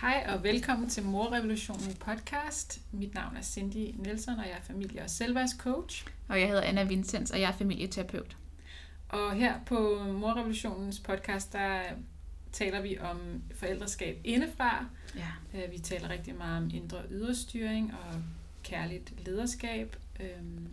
Hej og velkommen til Morrevolutionen podcast. Mit navn er Cindy Nielsen, og jeg er familie- og selvværdscoach. Og jeg hedder Anna Vincents, og jeg er familieterapeut. Og her på Morrevolutionens podcast, der taler vi om forældreskab indefra. Ja. Øh, Vi taler rigtig meget om indre og ydre styring og kærligt lederskab. Øhm,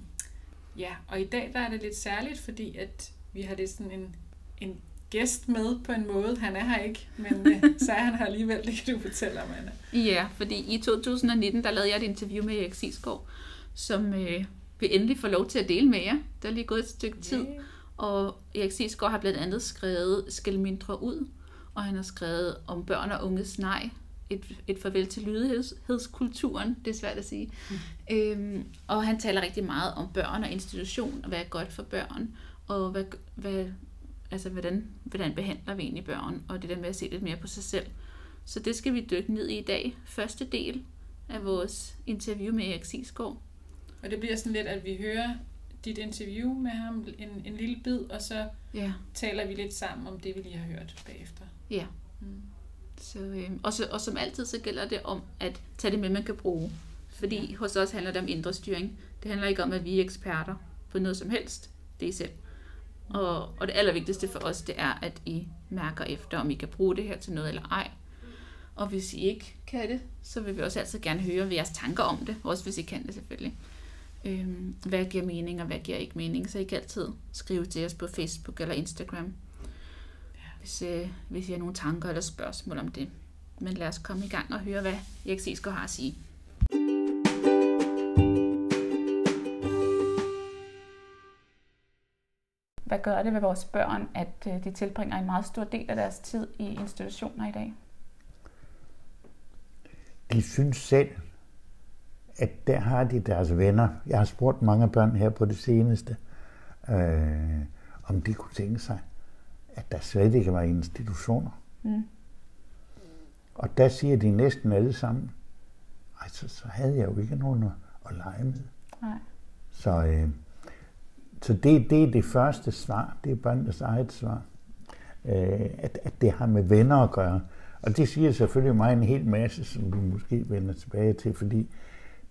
Ja, og i dag der er det lidt særligt, fordi at vi har lidt sådan en, en gæst med på en måde. Han er her ikke, men øh, så er han her alligevel. Det kan du fortælle om, Anna. Ja, fordi i 2019, der lavede jeg et interview med Erik Sisgaard, som øh, vil endelig få lov til at dele med jer. Der er lige gået et stykke tid, og Erik Sisgaard har blandt andet skrevet Skæld mindre ud, og han har skrevet om børn og unges nej, et, et farvel til lydighedskulturen, det er svært at sige. Mm. Øhm, og han taler rigtig meget om børn og institution, og hvad er godt for børn, og hvad, hvad, altså, hvordan, hvordan behandler vi egentlig børn, og det der med at se lidt mere på sig selv. Så det skal vi dykke ned i i dag. Første del af vores interview med Erik Sisgaard. Og det bliver sådan lidt, at vi hører dit interview med ham, en, en lille bid, og så Ja. taler vi lidt sammen om det, vi lige har hørt bagefter. Ja. Mm. Så, øh, og, så, og som altid, så gælder det om at tage det med, man kan bruge. Fordi ja. hos os handler det om indre styring. Det handler ikke om, at vi er eksperter på noget som helst. Det er I selv. Og, og det allervigtigste for os, det er, at I mærker efter, om I kan bruge det her til noget eller ej. Og hvis I ikke kan det, så vil vi også altid gerne høre jeres tanker om det. Også hvis I kan det selvfølgelig. Øhm, hvad giver mening, og hvad giver ikke mening. Så I kan altid skrive til os på Facebook eller Instagram hvis, øh, hvis I har nogle tanker eller spørgsmål om det. Men lad os komme i gang og høre, hvad Erik Sisgaard har at sige. Hvad gør det ved vores børn, at øh, de tilbringer en meget stor del af deres tid i institutioner i dag? de synes selv, at der har de deres venner. Jeg har spurgt mange børn her på det seneste, øh, om de kunne tænke sig, at der slet ikke var institutioner. Mm. Og der siger de næsten alle sammen, Ej, så, så havde jeg jo ikke nogen at, at lege med. Nej. Så, øh, så det, det er det første svar, det er børnenes eget svar, øh, at, at det har med venner at gøre. Og det siger selvfølgelig mig en hel masse, som vi måske vender tilbage til, fordi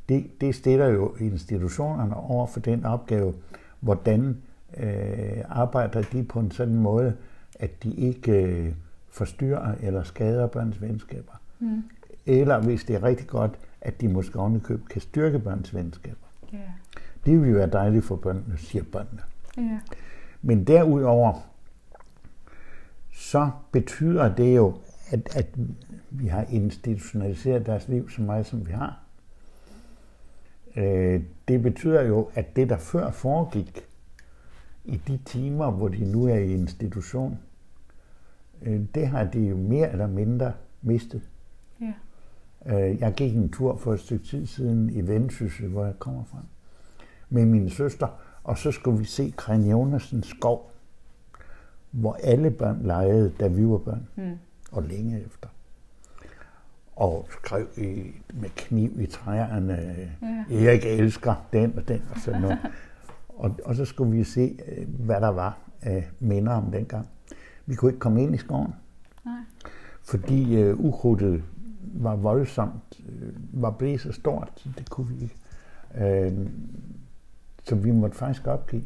det, det stiller jo institutionerne over for den opgave, hvordan øh, arbejder de på en sådan måde, at de ikke øh, forstyrrer eller skader børns venskaber. Mm. Eller hvis det er rigtig godt, at de måske ovenikøbet kan styrke børns venskaber. Ja. Det vil jo være dejligt for børnene, siger børnene. Ja. Men derudover, så betyder det jo, at, at vi har institutionaliseret deres liv så meget, som vi har. Øh, det betyder jo, at det, der før foregik i de timer, hvor de nu er i institution, øh, det har de jo mere eller mindre mistet. Ja. Øh, Jeg gik en tur for et stykke tid siden i Vendsyssel, hvor jeg kommer fra, med min søster, og så skulle vi se Kren Jonassens skov, hvor alle børn legede, da vi var børn, Mm. og længe efter. Og skrev i, med kniv i træerne, Ja. Erik elsker den og den og sådan noget. og, og så skulle vi se, øh, hvad der var af minder om dengang. Vi kunne ikke komme ind i skoven, Nej. fordi øh, ukrudtet var voldsomt, øh, var blevet så stort, det kunne vi ikke. Øh, så vi måtte faktisk opgive.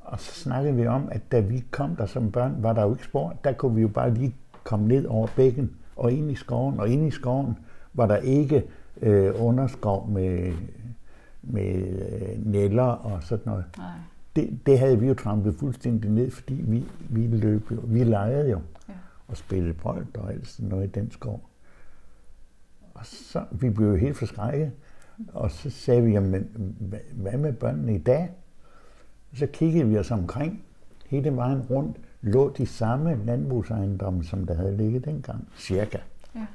Og så snakkede vi om, at da vi kom der som børn, var der jo ikke spor. Der kunne vi jo bare lige komme ned over bækken og ind i skoven. Og inde i skoven var der ikke øh, underskov med, med øh, næller og sådan noget. Nej. Det, det havde vi jo trampet fuldstændig ned, fordi vi, vi løb jo, vi legede jo Ja. og spillede bold og alt sådan noget i den skov. Og så, vi blev jo helt forskrækket, og så sagde vi, jamen, hvad, med børnene i dag? Så kiggede vi os omkring. Hele vejen rundt lå de samme landbrugsejendomme, som der havde ligget dengang, cirka. Ja.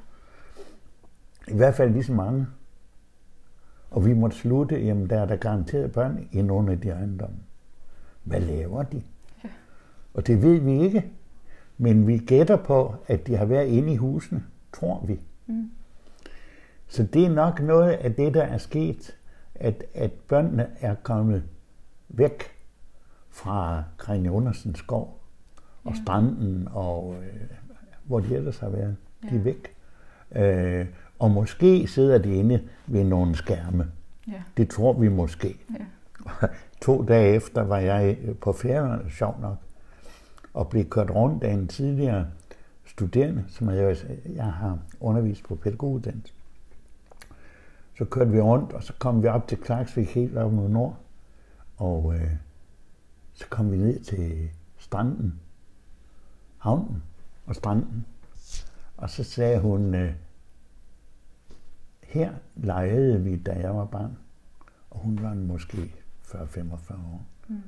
I hvert fald lige så mange. Og vi måtte slutte, jamen der er der garanteret børn i nogle af de ejendomme. Hvad laver de? Ja. Og det ved vi ikke. Men vi gætter på, at de har været inde i husene, tror vi. Mm. Så det er nok noget af det, der er sket, at, at børnene er kommet væk fra Kring Undersens skov og Ja. stranden, og øh, hvor de ellers har været. De er Ja. væk. Øh, og måske sidder de inde ved nogle skærme. Ja. Det tror vi måske. Ja. to dage efter var jeg på Færøerne, sjov nok, og blev kørt rundt af en tidligere studerende, som jeg, jeg har undervist på pædagoguddannelse. Så kørte vi rundt, og så kom vi op til Klaksvik helt op mod nord. Og øh, så kom vi ned til stranden, havnen og stranden. Og så sagde hun, øh, her legede vi, da jeg var barn. Og hun var måske 40-45 år. Mm.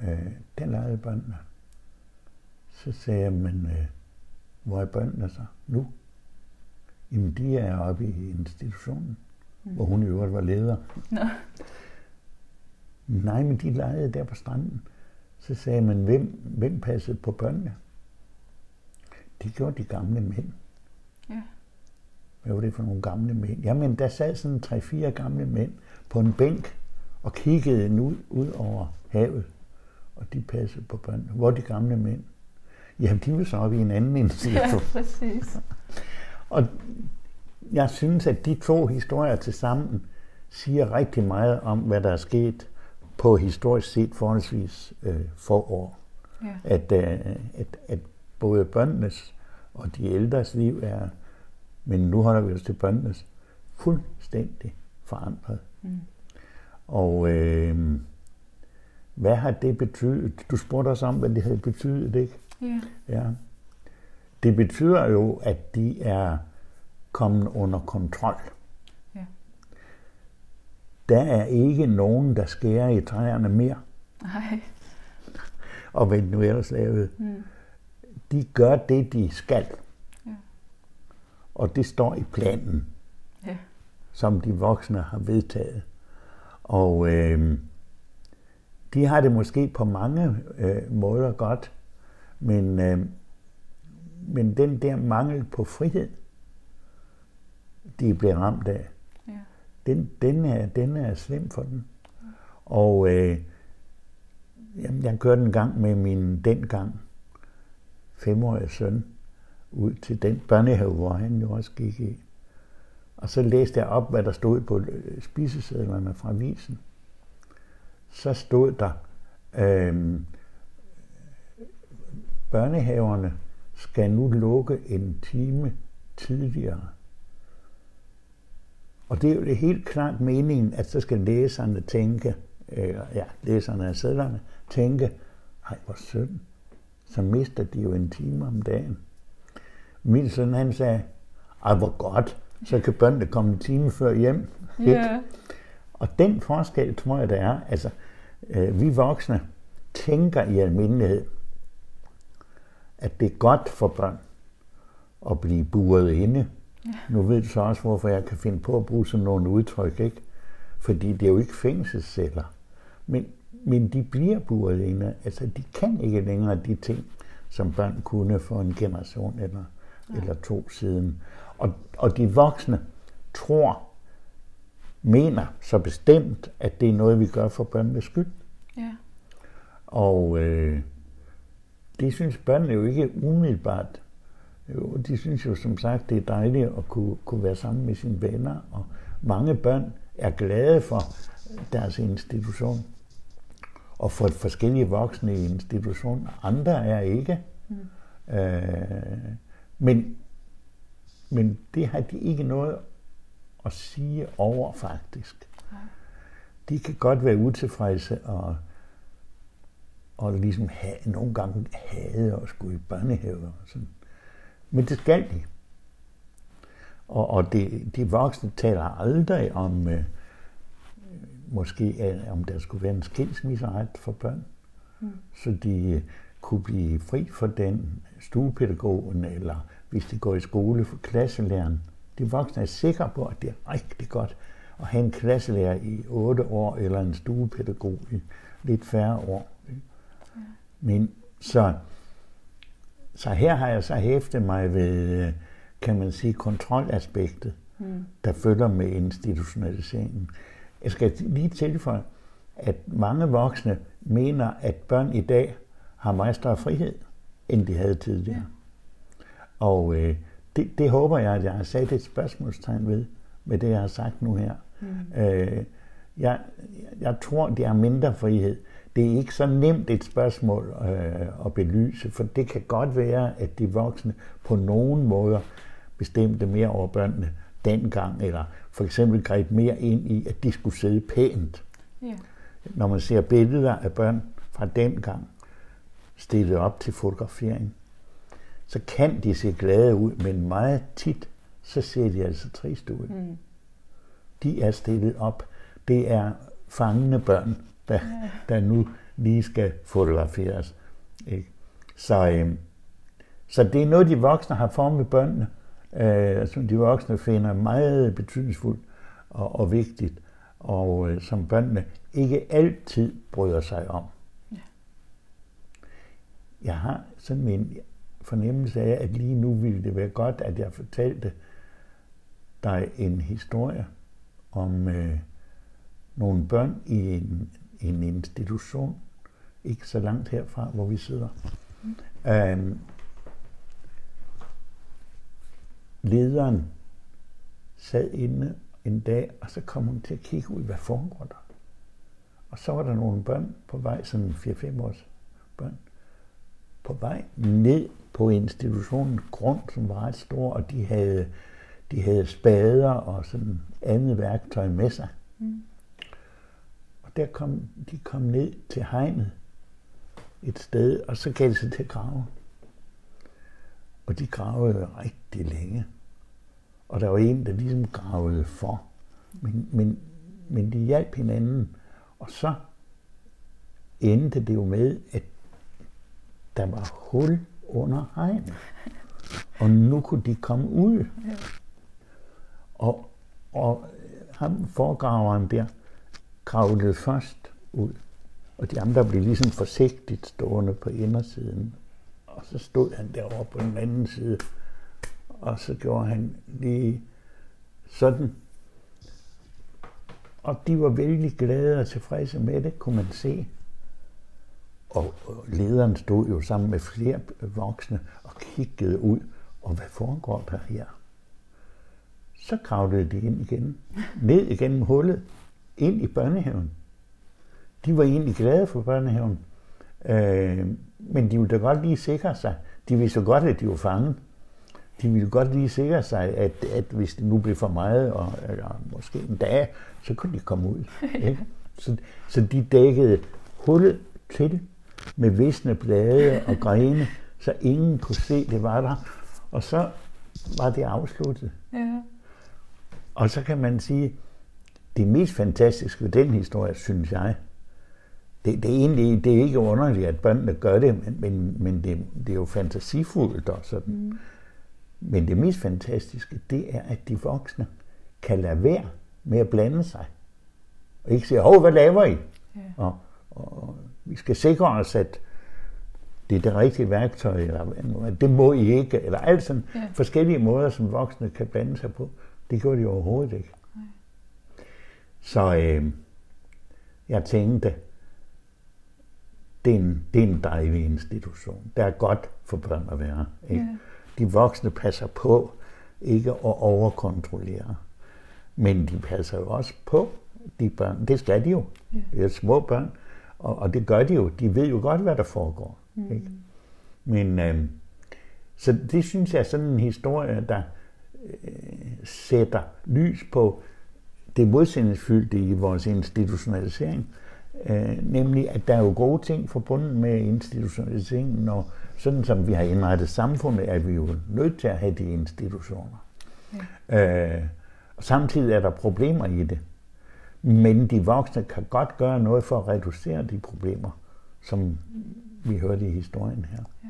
Øh, den legede børnene. Så sagde jeg, men øh, hvor er børnene så nu? Jamen, de er oppe i institutionen, mm. hvor hun i øvrigt var leder. Nå. Nej, men de legede der på stranden. Så sagde man, hvem, hvem passede på børnene? Det gjorde de gamle mænd. Ja. Hvad var det for nogle gamle mænd? Jamen, der sad sådan tre-fire gamle mænd på en bænk og kiggede ud, ud over havet. Og de passede på børnene. Hvor de gamle mænd? Jamen, de var så oppe i en anden institution. Ja, præcis. Og jeg synes, at de to historier til sammen siger rigtig meget om, hvad der er sket på historisk set forholdsvis øh, få år. Ja. At, øh, at, at både børnenes og de ældres liv er, men nu holder vi os til børnenes, fuldstændig forandret. Mm. Og øh, hvad har det betydet? Du spurgte os om, hvad det havde betydet, ikke? Ja. Ja. Det betyder jo, at de er kommet under kontrol. Ja. Der er ikke nogen, der skærer i træerne mere, Nej. og hvad nu ellers lavede. Mm. De gør det, de skal. Ja. Og det står i planen, Ja. som de voksne har vedtaget. Og øh, de har det måske på mange øh, måder godt, men, øh, men den der mangel på frihed, de bliver ramt af, Ja. den, den, er, den er slem for dem. Og øh, jamen, jeg kørte en gang med min dengang femårige søn ud til den børnehave, hvor han jo også gik i. Og så læste jeg op, hvad der stod på øh, spisesedlerne fra avisen. Så stod der, øh, børnehaverne skal nu lukke en time tidligere. Og det er jo det helt klart meningen, at så skal læserne tænke, eller ja, læserne af sædlerne, tænke, ej, hvor synd, så mister de jo en time om dagen. Min søn, han sagde, ej, hvor godt, så kan børnene komme en time før hjem. Ja. Og den forskel, tror jeg, der er, altså, øh, vi voksne tænker i almindelighed, at det er godt for børn at blive buret inde. Ja. Nu ved du så også, hvorfor jeg kan finde på at bruge sådan nogle udtryk, ikke? Fordi det er jo ikke fængselsceller. Men, men de bliver buret inde. Altså, de kan ikke længere de ting, som børn kunne for en generation eller, ja. eller to siden. Og, og de voksne tror, mener så bestemt, at det er noget, vi gør for børnenes skyld. Ja. Og øh, det synes børnene jo ikke umiddelbart. Jo, de synes jo som sagt, det er dejligt at kunne, kunne være sammen med sine venner, og mange børn er glade for deres institution, og for forskellige voksne i institutionen. Andre er ikke. Mm. Øh, men, men det har de ikke noget at sige over, faktisk. De kan godt være utilfredse og, og ligesom have, nogle gange hade at skulle i børnehave og sådan. Men det skal de. Og, og det, de voksne taler aldrig om, øh, måske øh, om der skulle være en skilsmisseret for børn. Mm. Så de øh, kunne blive fri for den stuepædagogen, eller hvis de går i skole for klasselæreren. De voksne er sikre på, at det er rigtig godt at have en klasselærer i 8 år, eller en stuepædagog i lidt færre år. Ja. Men så, så her har jeg så hæftet mig ved, kan man sige, kontrolaspektet, mm. der følger med institutionaliseringen. Jeg skal lige tilføje, at mange voksne mener, at børn i dag har meget større frihed, end de havde tidligere. Ja. Og øh, det, det håber jeg, at jeg har sat et spørgsmålstegn ved, med det, jeg har sagt nu her. Mm. Øh, jeg, jeg tror, det er mindre frihed. Det er ikke så nemt et spørgsmål øh, at belyse, for det kan godt være, at de voksne på nogen måder bestemte mere over børnene dengang, eller for eksempel greb mere ind i, at de skulle sidde pænt. Ja. Når man ser billeder af børn fra dengang, stillet op til fotografering, så kan de se glade ud, men meget tit, så ser de altså trist ud. Mm. De er stillet op. Det er fangende børn, der, der nu lige skal fotograferes. Ikke? Så, øh, så det er noget, de voksne har formet børnene, øh, som de voksne finder meget betydningsfuldt og, og vigtigt, og øh, som børnene ikke altid bryder sig om. Ja. Jeg har sådan en fornemmelse af, at lige nu ville det være godt, at jeg fortalte dig en historie om øh, nogle børn i en, en institution, ikke så langt herfra, hvor vi sidder. Mm. Øh, lederen sad inde en dag, og så kom hun til at kigge ud, hvad foregår der? Og så var der nogle børn på vej, sådan 4-5 års børn, på vej ned på institutionen grund, som var ret stor, og de havde, de havde spader og sådan andet værktøj med sig. Mm. Der kom, de kom ned til hegnet et sted, og så gav de sig til at grave. Og de gravede rigtig længe. Og der var en, der ligesom gravede for. Men, men, men de hjalp hinanden. Og så endte det jo med, at der var hul under hegnet. Og nu kunne de komme ud. Og, og ham forgraveren der kravlede først ud. Og de andre blev ligesom forsigtigt stående på indersiden. Og så stod han derovre på den anden side. Og så gjorde han lige sådan. Og de var vældig glade og tilfredse med det, kunne man se. Og lederen stod jo sammen med flere voksne og kiggede ud, og hvad foregår der her? Så kravlede de ind igen, ned igennem hullet, ind i børnehaven. De var egentlig glade for børnehaven, øh, men de ville da godt lige sikre sig. De vidste godt, at de var fanget. De ville godt lige sikre sig, at, at hvis det nu blev for meget, og, eller måske en dag, så kunne de komme ud. Ikke? Så, så de dækkede hullet til med visne blade og grene, så ingen kunne se, det var der. Og så var det afsluttet. Ja. Og så kan man sige, det mest fantastiske ved den historie, synes jeg, det, det, er egentlig det er ikke underligt, at børnene gør det, men, men, men det, det er jo fantasifuldt og sådan. Mm. Men det mest fantastiske, det er, at de voksne kan lade være med at blande sig. Og ikke sige, hov, hvad laver I? Ja. Og, og vi skal sikre os, at det er det rigtige værktøj, eller det må I ikke, eller alt sådan ja. forskellige måder, som voksne kan blande sig på. Det gjorde de overhovedet ikke. Så øh, jeg tænkte, det er, en, det er en dejlig institution. Det er godt for børn at være. Ikke? Ja. De voksne passer på ikke at overkontrollere. Men de passer jo også på de børn. Det skal de jo. Ja. Det er små børn. Og, og det gør de jo. De ved jo godt, hvad der foregår. Mm. Ikke? Men øh, så det synes jeg er sådan en historie, der øh, sætter lys på det modsætningsfyldte i vores institutionalisering. Øh, nemlig, at der er jo gode ting forbundet med institutionaliseringen, og sådan som vi har indrettet samfundet, er vi jo nødt til at have de institutioner. Ja. Øh, og samtidig er der problemer i det. Men de voksne kan godt gøre noget for at reducere de problemer, som vi hørte i historien her. Ja.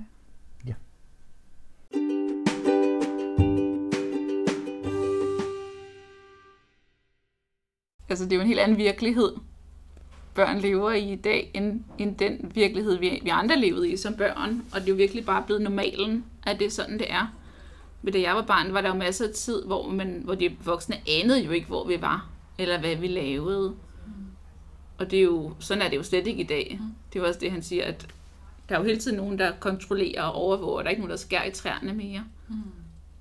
Altså, det er jo en helt anden virkelighed, børn lever i i dag, end, end den virkelighed, vi, vi andre levede i som børn. Og det er jo virkelig bare blevet normalen, at det er sådan, det er. Men da jeg var barn, var der jo masser af tid, hvor, man, hvor de voksne anede jo ikke, hvor vi var eller hvad vi lavede. Og det er jo, sådan er det jo slet ikke i dag. Det var også det, han siger, at der er jo hele tiden nogen, der kontrollerer og overvåger. Der er ikke nogen, der skærer i træerne mere. Mm.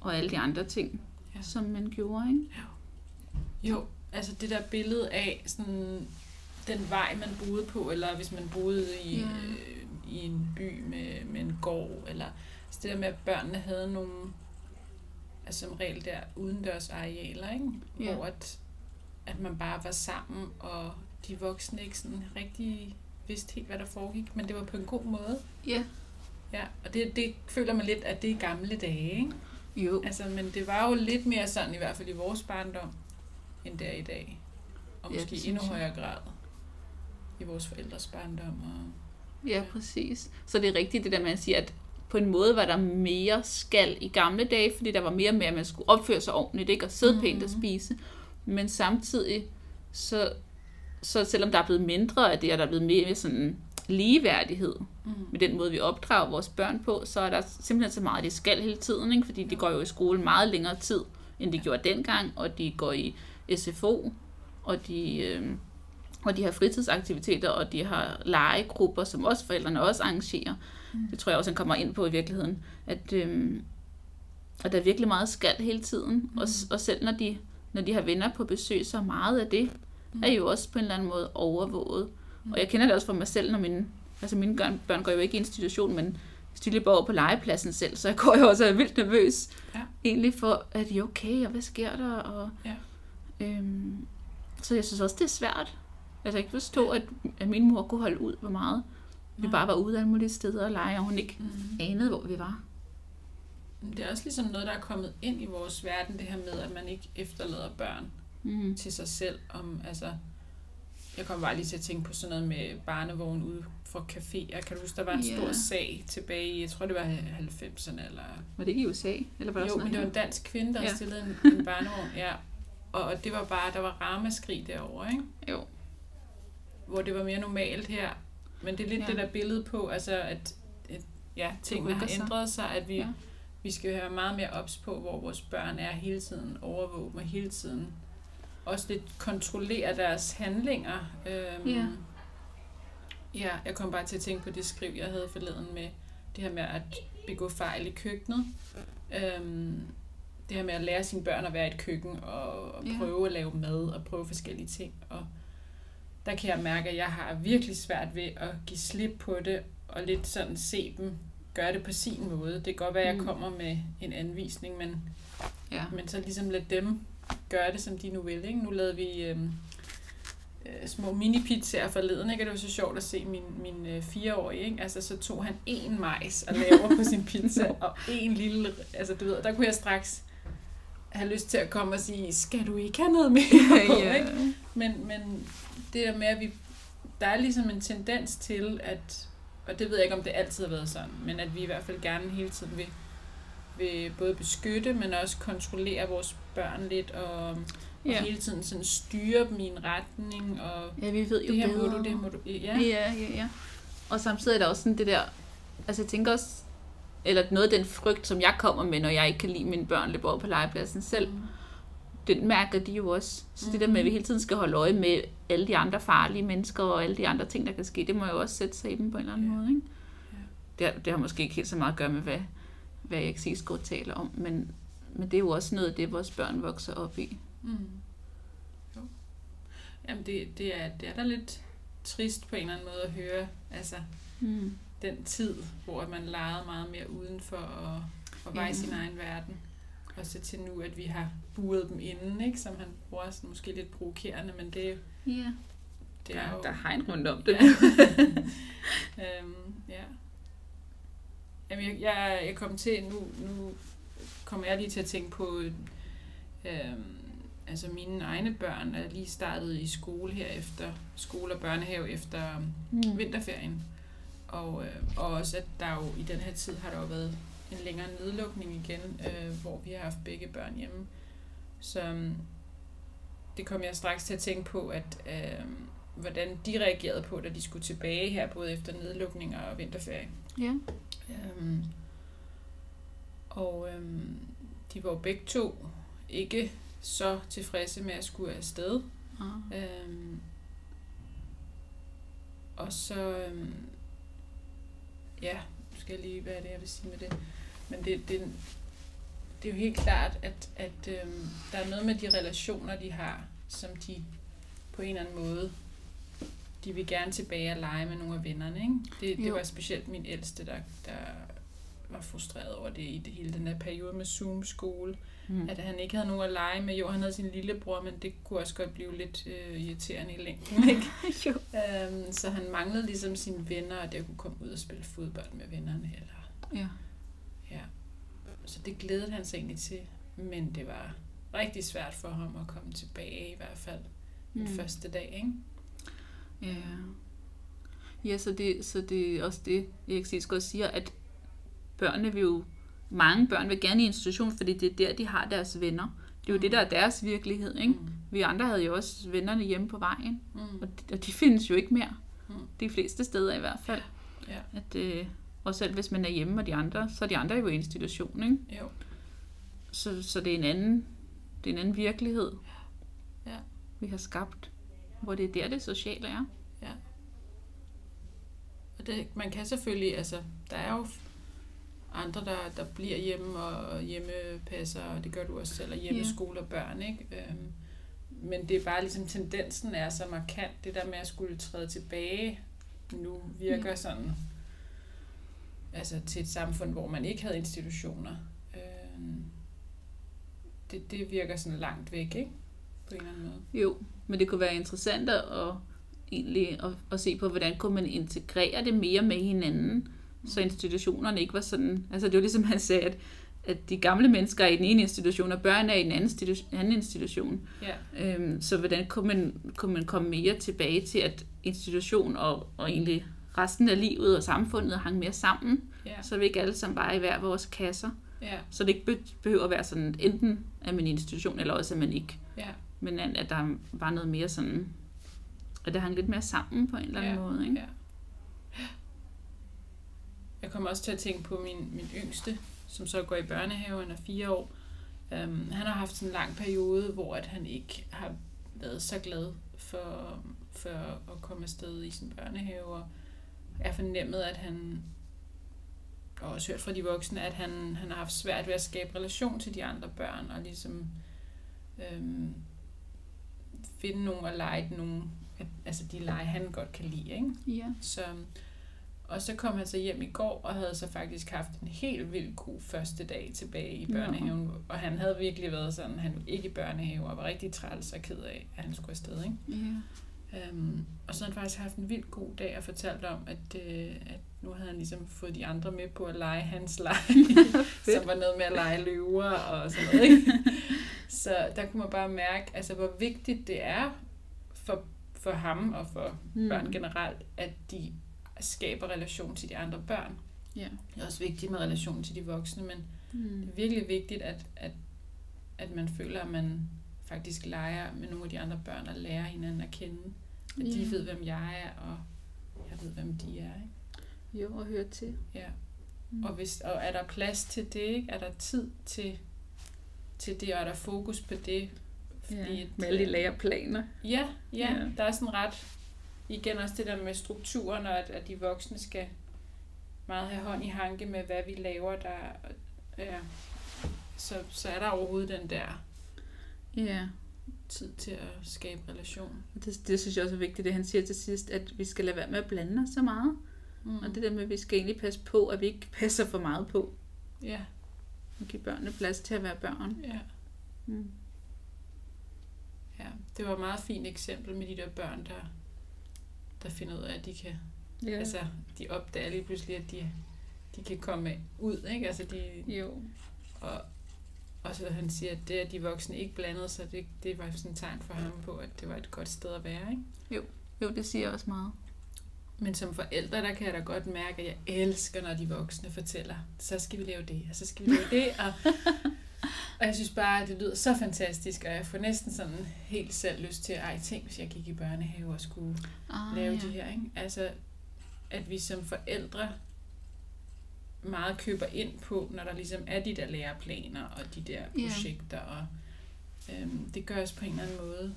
og alle de andre ting, Ja. som man gjorde, ikke? Jo, altså det der billede af sådan den vej, man boede på, eller hvis man boede i, Ja. øh, i en by med, med en gård, eller altså det der med, at børnene havde nogle, altså som regel der udendørs arealer, ikke? Ja. hvor at, at man bare var sammen, og de voksne ikke sådan rigtig vidste helt, hvad der foregik, men det var på en god måde. Ja. Ja, og det, det føler man lidt, at det er gamle dage, ikke? Jo. Altså, men det var jo lidt mere sådan, i hvert fald i vores barndom, end der i dag. Og Ja, måske det ja, endnu højere grad i vores forældres barndom. Og, Ja, præcis. Så det er rigtigt det der, man siger, at på en måde var der mere skal i gamle dage, fordi der var mere med, at man skulle opføre sig ordentligt, ikke? Og sidde mm-hmm. pænt og spise. Men samtidig, så, så selvom der er blevet mindre af det, og der er blevet mere sådan ligeværdighed mm. med den måde, vi opdrager vores børn på, så er der simpelthen så meget, de skal hele tiden, ikke? fordi de går jo i skole meget længere tid, end de gjorde dengang, og de går i SFO, og de, øh, og de har fritidsaktiviteter, og de har legegrupper, som også forældrene også arrangerer. Mm. Det tror jeg også, han kommer ind på i virkeligheden, at, øh, at der er virkelig meget skal hele tiden, mm. og, og selv når de, når de har venner på besøg, så meget af det Mm. er jo også på en eller anden måde overvåget. Mm. Og jeg kender det også fra mig selv, når mine, altså mine børn, går jo ikke i institution, men hvis de går over på legepladsen selv, så går jeg også og er vildt nervøs. Ja. Egentlig for, er de okay, og hvad sker der? Og, Ja. Øhm, så jeg synes også, det er svært. Altså jeg kan ikke forstå, at, at min mor kunne holde ud, hvor meget vi bare var ude alle mulige steder og lege, og hun ikke Mm. anede, hvor vi var. Det er også ligesom noget, der er kommet ind i vores verden, det her med, at man ikke efterlader børn Mm. til sig selv. Om, altså, jeg kom bare lige til at tænke på sådan noget med barnevogn ude fra caféer. Kan du huske, der var en Ja. stor sag tilbage i, jeg tror det var 90'erne, eller Var det ikke i USA? Eller var der Jo, men det var en dansk kvinde, der. Ja. stillede en, en barnevogn, ja. Og, det var bare, der var ramaskrig derovre, ikke? Jo. Hvor det var mere normalt her. Men det er lidt ja. Det der billede på, altså at, at ja, tingene har ændret sig, at vi, ja. Vi skal være meget mere ops på, hvor vores børn er hele tiden, overvåge hele tiden også lidt kontrollere deres handlinger. Øhm, Ja. Ja, jeg kom bare til at tænke på det skriv, jeg havde forleden med det her med at begå fejl i køkkenet. Øhm, det her med at lære sine børn at være i et køkken og, og Ja. prøve at lave mad og prøve forskellige ting. Og der kan jeg mærke, at jeg har virkelig svært ved at give slip på det og lidt sådan se dem gøre det på sin måde. Det kan godt være, at jeg Mm. kommer med en anvisning, men, Ja. men så ligesom lade dem gøre det, som de nu vil. Ikke? Nu lavede vi øhm, øh, små mini-pizzaer forleden, ikke? og det var så sjovt at se min, min øh, fireårige. Ikke? Altså, så tog han en majs og laver på sin pizza, og en lille... Altså, du ved, der kunne jeg straks have lyst til at komme og sige, skal du ikke have noget mere på? Ikke? Men, men det der med, at vi, der er ligesom en tendens til, at, og det ved jeg ikke, om det altid har været sådan, men at vi i hvert fald gerne hele tiden vil, vil både beskytte, men også kontrollere vores børn lidt, og, og Ja. hele tiden sådan styre dem i en retning, og ja, vi ved jo det her bedre. må du, det må du. Ja, Ja, ja, ja. Og samtidig er der også sådan det der, altså jeg tænker også, eller noget af den frygt, som jeg kommer med, når jeg ikke kan lide mine børn løbe over på legepladsen selv, den mærker de jo også. Så det der med, at vi hele tiden skal holde øje med alle de andre farlige mennesker og alle de andre ting, der kan ske, det må jo også sætte sig i dem på en eller anden Ja. måde. Ikke? Ja. Det, har, det har måske ikke helt så meget at gøre med, hvad, hvad jeg går taler om, men, men det er jo også noget af det, vores børn vokser op i. Mm. Jo. Jamen, det, det, er, det er da lidt trist på en eller anden måde at høre, altså Mm. Den tid, hvor man legede meget mere udenfor og, og var Ja. i sin egen verden. Og så til nu, at vi har buret dem inden, ikke? som han bruger sådan måske lidt provokerende, men det, er jo- Ja, det er jo... der er hegn rundt om det. Ja. øhm, ja. Jamen, jeg, jeg, jeg kom til, nu, nu kommer jeg lige til at tænke på, øhm, altså mine egne børn er lige startet i skole her efter, skole og børnehave efter Mm. vinterferien. Og, øh, og også, at der jo i den her tid har der jo været en længere nedlukning igen, øh, hvor vi har haft begge børn hjemme. Så øhm, det kom jeg straks til at tænke på, at øh, hvordan de reagerede på, da de skulle tilbage her, både efter nedlukning og vinterferie. Ja. Øhm, og øhm, de var jo begge to ikke så tilfredse med at skulle afsted. Ah. Øhm, og så, øhm, ja, nu skal jeg lige, hvad er det, jeg vil sige med det. Men det, det, det er jo helt klart, at, at øhm, der er noget med de relationer, de har, som de på en eller anden måde, de vil gerne tilbage og lege med nogle af vennerne. Ikke? Det, det var specielt min ældste, der, der var frustreret over det i det hele den der periode med Zoom-skole. Mm. At han ikke havde nogen at lege med. Jo, han havde sin lillebror, men det kunne også godt blive lidt øh, irriterende i længden. Ikke? jo. Øhm, så han manglede ligesom sine venner, og det at kunne komme ud og spille fodbold med vennerne. Eller, Ja. ja. Så det glædede han sig egentlig til. Men det var rigtig svært for ham at komme tilbage, i hvert fald den Mm. første dag. Ikke? Ja. Ja, så det, så det er også det, Erik Sisgaard siger, at børnene vil jo, mange børn vil gerne i institution, fordi det er der, de har deres venner. Det er jo det, der er deres virkelighed, ikke? Mm. Vi andre havde jo også vennerne hjemme på vejen, Mm. og de, og de findes jo ikke mere. Mm. De fleste steder i hvert fald. Ja. At, øh, og selv hvis man er hjemme og de andre, så er de andre jo i institution, ikke? Jo. Så, så det er en anden, det er en anden virkelighed, Ja. vi har skabt, hvor det er der, det sociale er. Og det, man kan selvfølgelig, altså, der er jo andre, der, der bliver hjemme og hjemmepasser, og det gør du også selv, og hjemmeskole og børn, ikke? Øhm, men det er bare ligesom, tendensen er så markant, det der med at skulle træde tilbage, nu virker Ja. sådan, altså til et samfund, hvor man ikke havde institutioner. Øhm, det, det virker sådan langt væk, ikke? På en eller anden måde. Jo, men det kunne være interessant at, egentlig at, at se på, hvordan kunne man integrere det mere med hinanden, så institutionerne ikke var sådan... Altså det var ligesom han sagde, at, at de gamle mennesker er i den ene institution, og børn er i den anden, institu- anden institution. Ja, Øhm, så hvordan kunne man, kunne man komme mere tilbage til, at institution og, og egentlig resten af livet og samfundet hang mere sammen, ja, så vi ikke alle sammen bare i hver vores kasser. ja, Så det ikke be- behøver at være sådan, enten er man i institution, eller også er man ikke. ja. Men at, at der var noget mere sådan, at det hang lidt mere sammen på en eller anden Ja, måde. Ikke? Ja. Jeg kommer også til at tænke på min, min yngste, som så går i børnehave, han er fire år. Um, han har haft sådan en lang periode, hvor at han ikke har været så glad for, for at komme afsted i sin børnehave, og jeg fornemmet, at han og også hørt fra de voksne, at han, han har haft svært ved at skabe relation til de andre børn, og ligesom øhm, finde nogen at lege at, altså de lege, han godt kan lide, ikke? Ja. Så, og så kom han så hjem i går, og havde så faktisk haft en helt vildt god første dag tilbage i Nå. børnehaven. Og han havde virkelig været sådan, han ikke i børnehave, og var rigtig træls og ked af, at han skulle afsted, ikke? ja. Um, og så har han faktisk haft en vildt god dag og fortalt om, at, øh, at nu havde han ligesom fået de andre med på at lege hans leg, som var noget med at lege løver og sådan noget. Ikke? så der kunne man bare mærke, altså, hvor vigtigt det er for, for ham og for Mm. børn generelt, at de skaber relation til de andre børn. Ja. Det er også vigtigt med relation til de voksne, men Mm. det er virkelig vigtigt, at, at, at man føler, at man faktisk leger med nogle af de andre børn og lærer hinanden at kende. At de Ja. ved, hvem jeg er, og jeg ved, hvem de er. Ikke? Jo, og høre til. Ja. Mm. Og, hvis, og er der plads til det? Ikke? Er der tid til, til det, og er der fokus på det? Ja, at, med alle de øh, læreplaner. Ja, ja, Ja. ja, der er sådan ret... Igen også det der med strukturen, og at, at de voksne skal meget have hånd i hanke med, hvad vi laver, der... Ja, så, så er der overhovedet den der Ja, tid til at skabe relation. og det, det synes jeg også er vigtigt, det han siger til sidst, at vi skal lade være med at blande os så meget. Mm. Og det der med, at vi skal egentlig passe på, at vi ikke passer for meget på. Ja, Og give børnene plads til at være børn. ja, Mm. ja. Det var et meget fint eksempel med de der børn, der, der finder ud af, at de kan... Ja. Altså, de opdager lige pludselig, at de, de kan komme ud, ikke? Altså, de, jo. Og, og så han siger, at det, at de voksne ikke blandede sig, det, det var sådan et tegn for ham på, at det var et godt sted at være. Ikke? Jo, det siger også meget. Men som forældre, der kan jeg da godt mærke, at jeg elsker, når de voksne fortæller, så skal vi lave det, og så skal vi lave det. Og, og jeg synes bare, at det lyder så fantastisk, og jeg får næsten sådan helt selv lyst til, ej, tænk, hvis jeg gik i børnehave og skulle Ah, lave de her. Ikke? Altså, at vi som forældre meget køber ind på, når der ligesom er de der læreplaner og de der Ja. projekter. Og, øhm, det gør os på en eller anden måde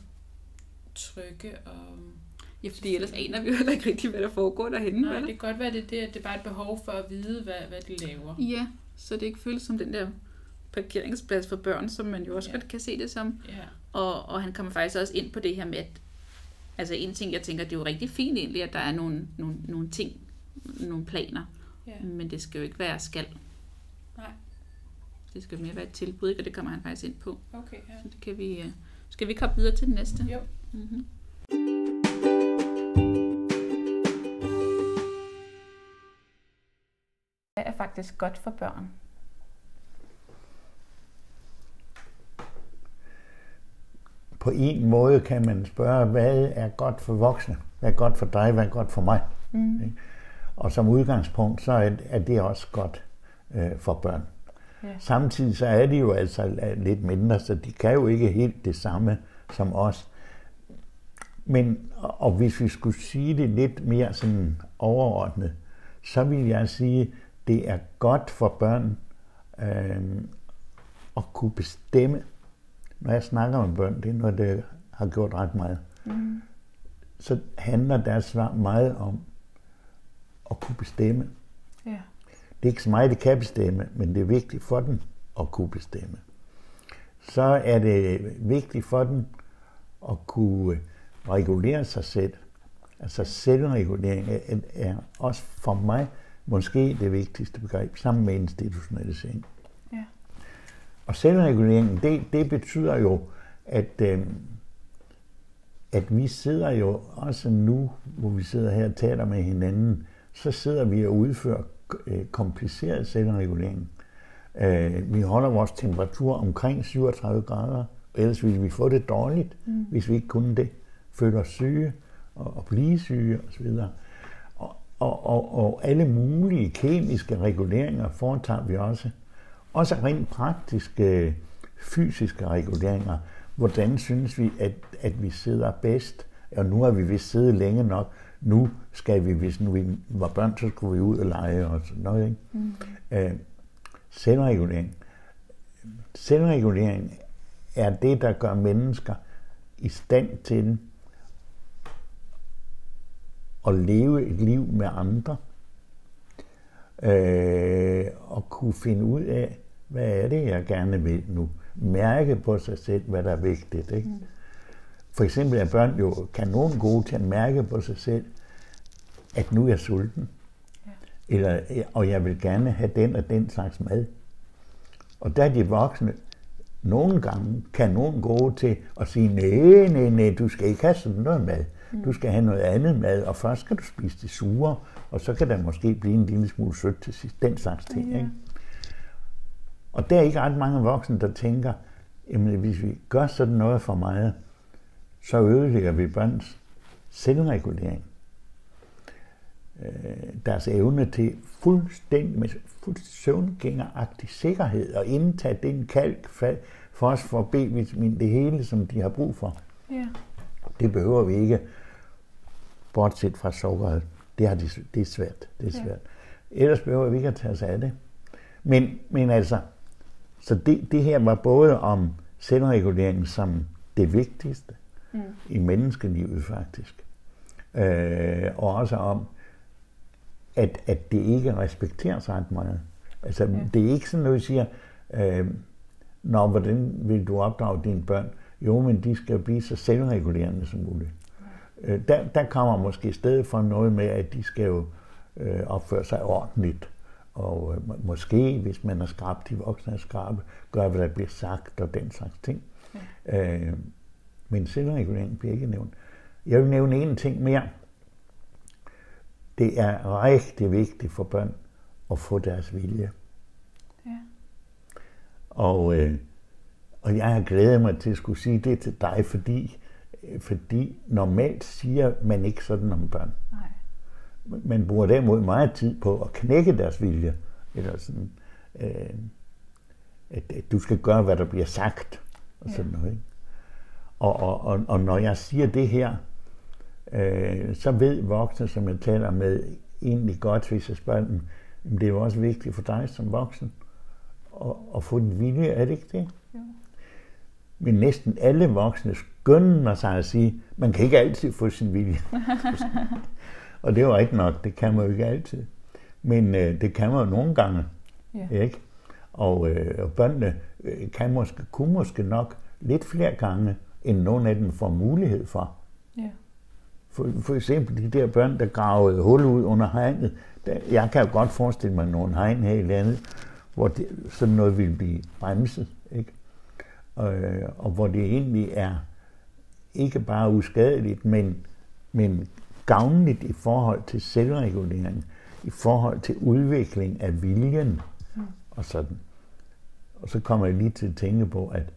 trygge. Og, Ja, fordi ellers aner vi jo heller ikke rigtig, hvad der foregår derhenne. nej, vel? det kan godt være, det, er det, at det er bare et behov for at vide, hvad, hvad de laver. Ja, så det ikke føles som den der parkeringsplads for børn, som man jo også godt kan se det som. Ja. Og, og han kommer faktisk også ind på det her med, at altså en ting, jeg tænker, det er jo rigtig fint egentlig, at der er nogle, nogle, nogle ting, nogle planer, Ja. men det skal jo ikke være skal. Nej. Det skal mere være et tilbud, ikke? og det kommer han faktisk ind på. Okay, ja. Så det kan vi, øh, skal vi komme videre til den næste? Jo. Mm-hmm. Er faktisk godt for børn? På en måde kan man spørge, hvad er godt for voksne? Hvad er godt for dig? Hvad er godt for mig? Mm. Ikke? Og som udgangspunkt, så er- det også godt øh, for børn. Ja. Samtidig så er de jo altså lidt mindre, så de kan jo ikke helt det samme som os. Men, og og hvis vi skulle sige det lidt mere sådan overordnet, så vil jeg sige, det er godt for børn øh, at kunne bestemme. Når jeg snakker med børn, det er noget, det har gjort ret meget. Mm. Så handler deres svar meget om at kunne bestemme. Ja. Det er ikke så meget, det kan bestemme, men det er vigtigt for dem at kunne bestemme. Så er det vigtigt for dem at kunne regulere sig selv. Altså selvregulering er, er også for mig måske det vigtigste begreb, sammen med institutionalisering. Ja. Og selvreguleringen, det, det betyder jo, at, øh, at vi sidder jo også nu, hvor vi sidder her og taler med hinanden, så sidder vi og udfører øh, kompliceret selvregulering. Øh, vi holder vores temperatur omkring 37 grader, ellers ville vi få det dårligt, mm. hvis vi ikke kunne det. Føle os syge og, og blive syge osv. Og, og, og, og alle mulige kemiske reguleringer foretager vi også. Også rent praktiske fysiske reguleringer. Hvordan synes vi, at, at vi sidder bedst? Og nu har vi vist siddet længe nok. Nu skal vi, hvis nu vi var børn, så skulle vi ud og lege og sådan noget. Ikke? Mm. Øh, selvregulering. Selvregulering er det, der gør mennesker i stand til at leve et liv med andre. Øh, og kunne finde ud af, hvad er det, jeg gerne vil nu. Mærke på sig selv, hvad der er vigtigt. Ikke? Mm. For eksempel er børn jo kanon gode til at mærke på sig selv, at nu er jeg sulten. Ja. Eller, og jeg vil gerne have den og den slags mad. Og der er de voksne nogle gange kanon gode til at sige, nej, nej, nej, du skal ikke have sådan noget mad. Mm. Du skal have noget andet mad, og først skal du spise det sure, og så kan der måske blive en lille smule sødt til sidst. Den slags ting. Ja. Ikke? Og der er ikke ret mange voksne, der tænker, jamen hvis vi gør sådan noget for meget, så ødelægger vi børns selvregulering. Øh, deres evne til fuldstændig med fuld søvngængeragtig sikkerhed og indtage den kalk for os for B-vitamin, det hele, som de har brug for. Ja. Det behøver vi ikke, bortset fra sukkeret. Det, har de, det er svært. Det er svært. Ja. Ellers behøver vi ikke at tage os af det. Men, men altså, så det, det her var både om selvregulering som det vigtigste mm. i menneskelivet faktisk. Øh, og også om, at, at det ikke respekteres ret meget. Altså, ja. det er ikke sådan noget, vi siger, øh, Nå, hvordan vil du opdrage dine børn? Jo, men de skal blive så selvregulerende som muligt. Øh, der, der kommer måske stedet for noget med, at de skal jo øh, opføre sig ordentligt. Og øh, måske, hvis man er skrab, de voksne er skrabe, gør, hvad der bliver sagt og den slags ting. Ja. Øh, men selvregulering bliver ikke nævnt. Jeg vil nævne en ting mere. Det er rigtig vigtigt for børn at få deres vilje. Ja. Og, øh, og jeg har glædet mig til at skulle sige det til dig, fordi, fordi normalt siger man ikke sådan om børn. Nej. Man bruger derimod meget tid på at knække deres vilje. Eller sådan, øh, at, at du skal gøre, hvad der bliver sagt. Og sådan ja. noget. Ikke? Og, og, og, og når jeg siger det her, øh, så ved voksne, som jeg taler med, egentlig godt, hvis jeg spørger dem, det er jo også vigtigt for dig som voksen at, at få din vilje, er det ikke det? Jo. Men næsten alle voksne skynder sig at sige, man kan ikke altid få sin vilje. og det er jo ikke nok, det kan man jo ikke altid. Men øh, det kan man jo nogle gange. Ja. Ikke? Og, øh, og børnene øh, kan måske, kunne måske nok lidt flere gange, end nogen af dem får mulighed for. Ja. For, for eksempel de der børn, der gravede hul ud under hegnet. Der, jeg kan jo godt forestille mig nogle hegn her i landet, hvor det, sådan noget vil blive bremset. Ikke? Og, og hvor det egentlig er ikke bare uskadeligt, men, men gavnligt i forhold til selvregulering, i forhold til udvikling af viljen mm. og sådan. Og så kommer jeg lige til at tænke på, at,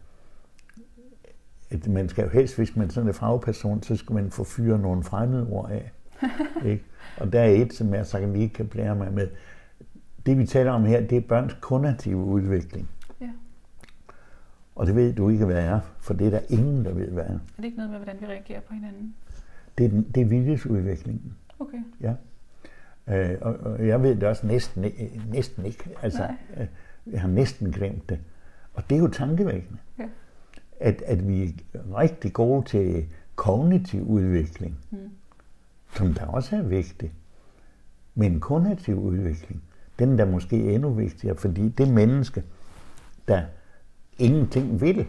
at man skal jo helst, hvis man sådan er fagperson, så skal man få fyre nogle fremmede ord af. ikke? Og der er et, som jeg så lige kan blære mig med. Det vi taler om her, det er børns kognitive udvikling. Ja. Og det ved du ikke, hvad er, for det er der ingen, der ved, hvad er. Er det ikke noget med, hvordan vi reagerer på hinanden? Det er, den, det er viljesudviklingen. Okay. Ja. Øh, og, og jeg ved det også næsten, næsten ikke. Altså, øh, jeg har næsten glemt det. Og det er jo tankevækkende. Ja. At, at vi er rigtig gode til kognitiv udvikling, Mm. som der også er vigtig. Men kognitiv udvikling, den er der måske endnu vigtigere, fordi det menneske, der ingenting vil,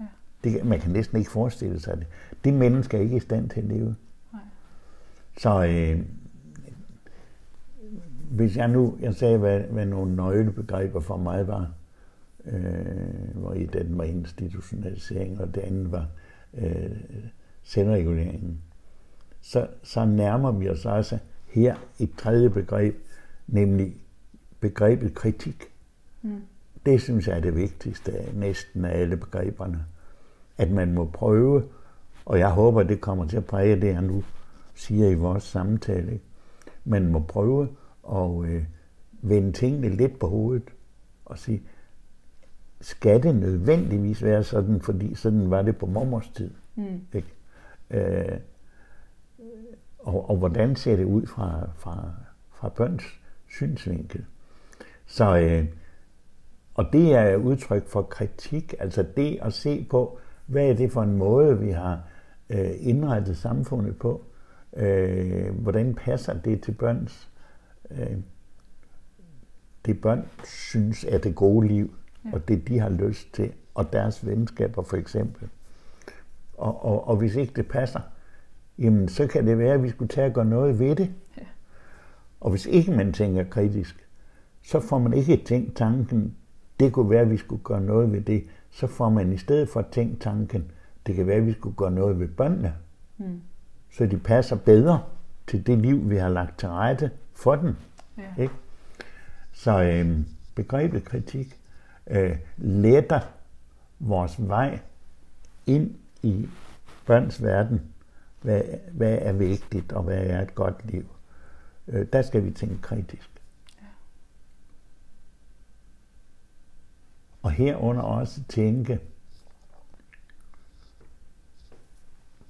Ja. det, man kan næsten ikke forestille sig det, det menneske er ikke i stand til at leve. Nej. Så øh, hvis jeg nu, jeg sagde, hvad, hvad nogle nøglebegreber for mig var, øh, hvor i den var institutionalisering, og det andet var øh, selvreguleringen, så, så nærmer vi os også her et tredje begreb, nemlig begrebet kritik. Mm. Det synes jeg er det vigtigste næsten af alle begreberne. At man må prøve, og jeg håber, det kommer til at præge det, jeg nu siger i vores samtale. Ikke? Man må prøve at øh, vende tingene lidt på hovedet og sige, skal det nødvendigvis være sådan, fordi sådan var det på mormors tid? Mm. Ikke? Øh, og, og hvordan ser det ud fra, fra, fra børns synsvinkel? Så, øh, og det er udtryk for kritik, altså det at se på, hvad er det for en måde, vi har øh, indrettet samfundet på? Øh, hvordan passer det til børns, øh, det børn synes er det gode liv, ja. og det de har lyst til, og deres venskaber for eksempel. Og, og, og hvis ikke det passer, jamen så kan det være, at vi skulle tage og gøre noget ved det. Ja. Og hvis ikke man tænker kritisk, så får man ikke tænkt tanken, det kunne være, at vi skulle gøre noget ved det. Så får man i stedet for tænkt tanken, det kan være, at vi skulle gøre noget ved børnene. Mm. Så de passer bedre til det liv, vi har lagt til rette for dem. Ja. Ikke? Så øh, begrebet kritik øh, letter vores vej ind i børns verden. Hvad, hvad er vigtigt, og hvad er et godt liv? Øh, der skal vi tænke kritisk. Og herunder også tænke,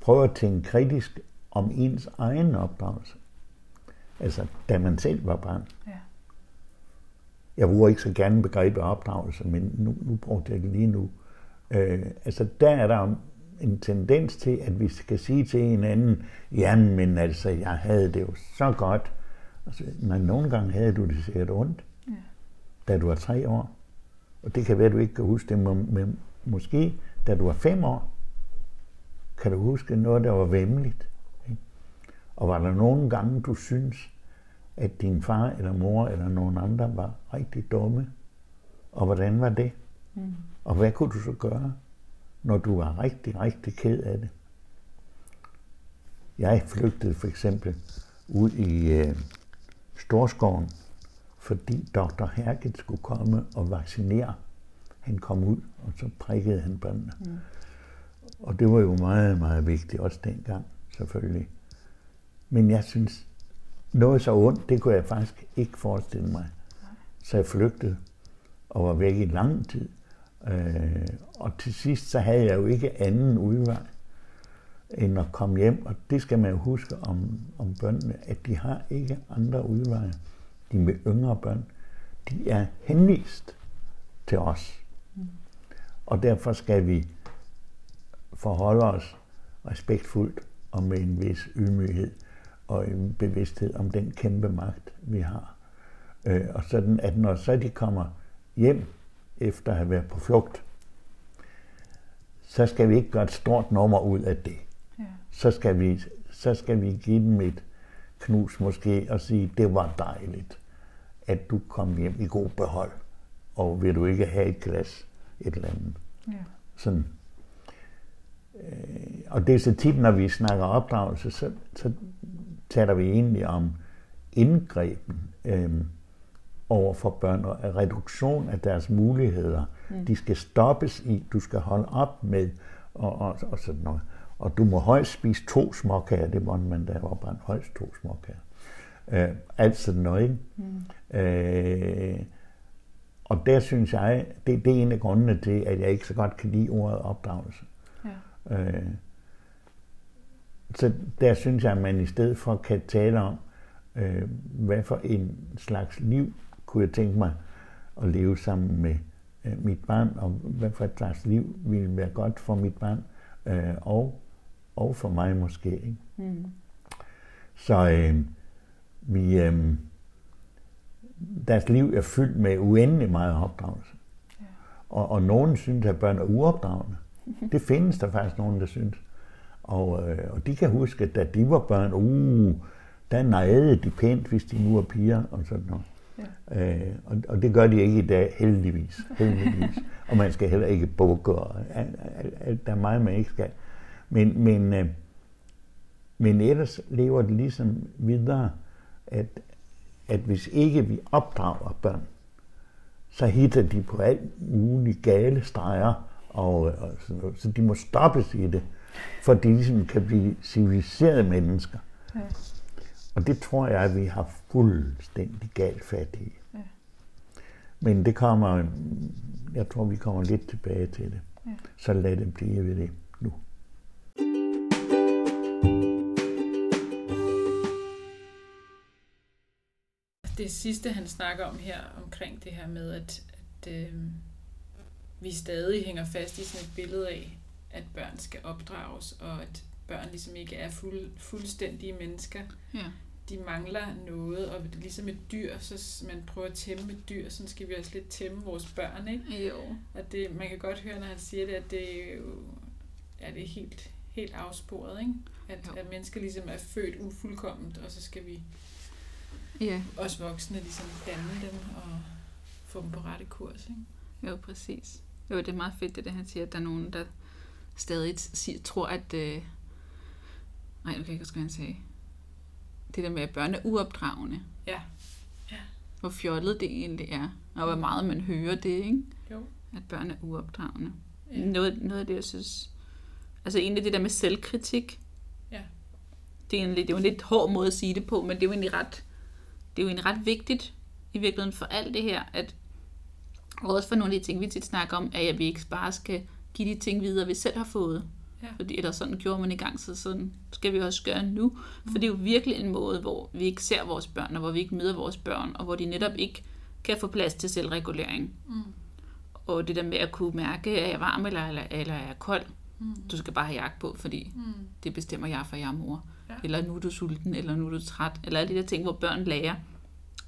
prøve at tænke kritisk om ens egen opdragelse. Altså, da man selv var barn. Ja. Jeg bruger ikke så gerne begrebet opdragelse, men nu, nu brugte jeg det lige nu. Øh, altså, der er der en tendens til, at vi skal sige til hinanden, jamen, men altså, jeg havde det jo så godt. Altså, men nogle gange havde du det sikkert ondt, Ja. da du var tre år. Og det kan være, at du ikke kan huske det, men, men måske da du var fem år, kan du huske noget, der var vemmeligt. Ikke? Og var der nogle gange, du synes, at din far eller mor eller nogen andre var rigtig dumme? Og hvordan var det? Mm. Og hvad kunne du så gøre, når du var rigtig, rigtig ked af det? Jeg flygtede for eksempel ud i øh, Storskoven, fordi dr. Herget skulle komme og vaccinere. Han kom ud, og så prikkede han børnene. Mm. Og det var jo meget, meget vigtigt, også dengang, selvfølgelig. Men jeg synes, noget så ondt, det kunne jeg faktisk ikke forestille mig. Så jeg flygtede og var væk i lang tid. Øh, og til sidst, så havde jeg jo ikke anden udvej end at komme hjem. Og det skal man jo huske om, om børnene, at de har ikke andre udveje. De med yngre børn, de er henvist til os. Og derfor skal vi forholde os respektfuldt og med en vis ydmyghed og en bevidsthed om den kæmpe magt, vi har. Øh, og sådan, at når så de kommer hjem efter at have været på flugt, så skal vi ikke gøre et stort nummer ud af det. Ja. Så skal vi, så skal vi give dem et knus måske og sige, det var dejligt, at du kom hjem i god behold, og vil du ikke have et glas, et eller andet. Ja. Sådan. Øh, og det er så tit, når vi snakker opdragelse, så, så taler vi egentlig om indgreben øh, over for børn og reduktion af deres muligheder. Mm. De skal stoppes i, du skal holde op med og, og, og sådan noget. Og du må højst spise to småkager, det må man da var bare højst to småkager. Øh, alt sådan noget, ikke? Mm. Øh, og der synes jeg, det, det er en af grundene til, at jeg ikke så godt kan lide ordet opdragelse. Ja. Øh, så der synes jeg, at man i stedet for kan tale om, øh, hvad for en slags liv kunne jeg tænke mig at leve sammen med øh, mit barn, og hvad for et slags liv ville være godt for mit barn, øh, og, og for mig måske. Ikke? Mm. Så øh, vi, øh, deres liv er fyldt med uendelig meget opdragelse. Ja. Og, og nogen synes, at børn er uopdragende. Det findes der faktisk nogen, der synes. Og, øh, og de kan huske, at da de var børn, uh, der nejede de pænt, hvis de nu er piger og sådan noget. Ja. Øh, og, og det gør de ikke i dag, heldigvis. heldigvis. og man skal heller ikke bukke, og alt, alt, alt, der er meget, man ikke skal. Men, men, øh, men ellers lever det ligesom videre, at, at hvis ikke vi opdrager børn, så hitter de på alt muligt gale streger, og, og sådan noget. så de må stoppes i det, for de ligesom kan blive civiliserede mennesker. Ja. Og det tror jeg, at vi har fuldstændig galt fat i. Ja. Men det kommer, jeg tror, vi kommer lidt tilbage til det. Ja. Så lad det blive ved det Det sidste, han snakker om her, omkring det her med, at, at øh, vi stadig hænger fast i sådan et billede af, at børn skal opdrages, og at børn ligesom ikke er fuld, fuldstændige mennesker. Ja. De mangler noget, og ligesom et dyr, så man prøver at tæmme et dyr, så skal vi også lidt tæmme vores børn, ikke? Jo. Og det, man kan godt høre, når han siger det, at det er jo er det helt, helt afsporet, ikke? At, at mennesker ligesom er født ufuldkomment, og så skal vi Ja, også voksne ligesom danne dem og få dem på rette kurs, ikke? jo, præcis. Jo, det er meget fedt, det der, han siger, at der er nogen, der stadig siger, tror, at... Øh... Nej, nu kan jeg ikke huske, hvad han sagde. Det der med, at børn er uopdragende. Ja. Ja. Hvor fjollet det egentlig er. Og hvor meget man hører det, ikke? Jo. At børn er uopdragende. Ja. Noget, noget af det, jeg synes... Altså egentlig det der med selvkritik. Ja. Det er, egentlig, det er jo en lidt hård måde at sige det på, men det er jo egentlig ret, det er jo egentlig ret vigtigt i virkeligheden for alt det her, at og også for nogle af de ting, vi tit snakker om, er, at vi ikke bare skal give de ting videre, vi selv har fået. Ja. Fordi, eller sådan gjorde man i gang, så sådan skal vi også gøre nu. For det er jo virkelig en måde, hvor vi ikke ser vores børn, og hvor vi ikke møder vores børn, og hvor de netop ikke kan få plads til selvregulering. Mm. Og det der med at kunne mærke, er jeg varm eller, eller, eller er jeg kold? Mm. Du skal bare have jakke på, fordi Mm. det bestemmer jeg, for jeg er mor. Ja. Eller nu er du sulten, eller nu er du træt. Eller alle de der ting, hvor børn lærer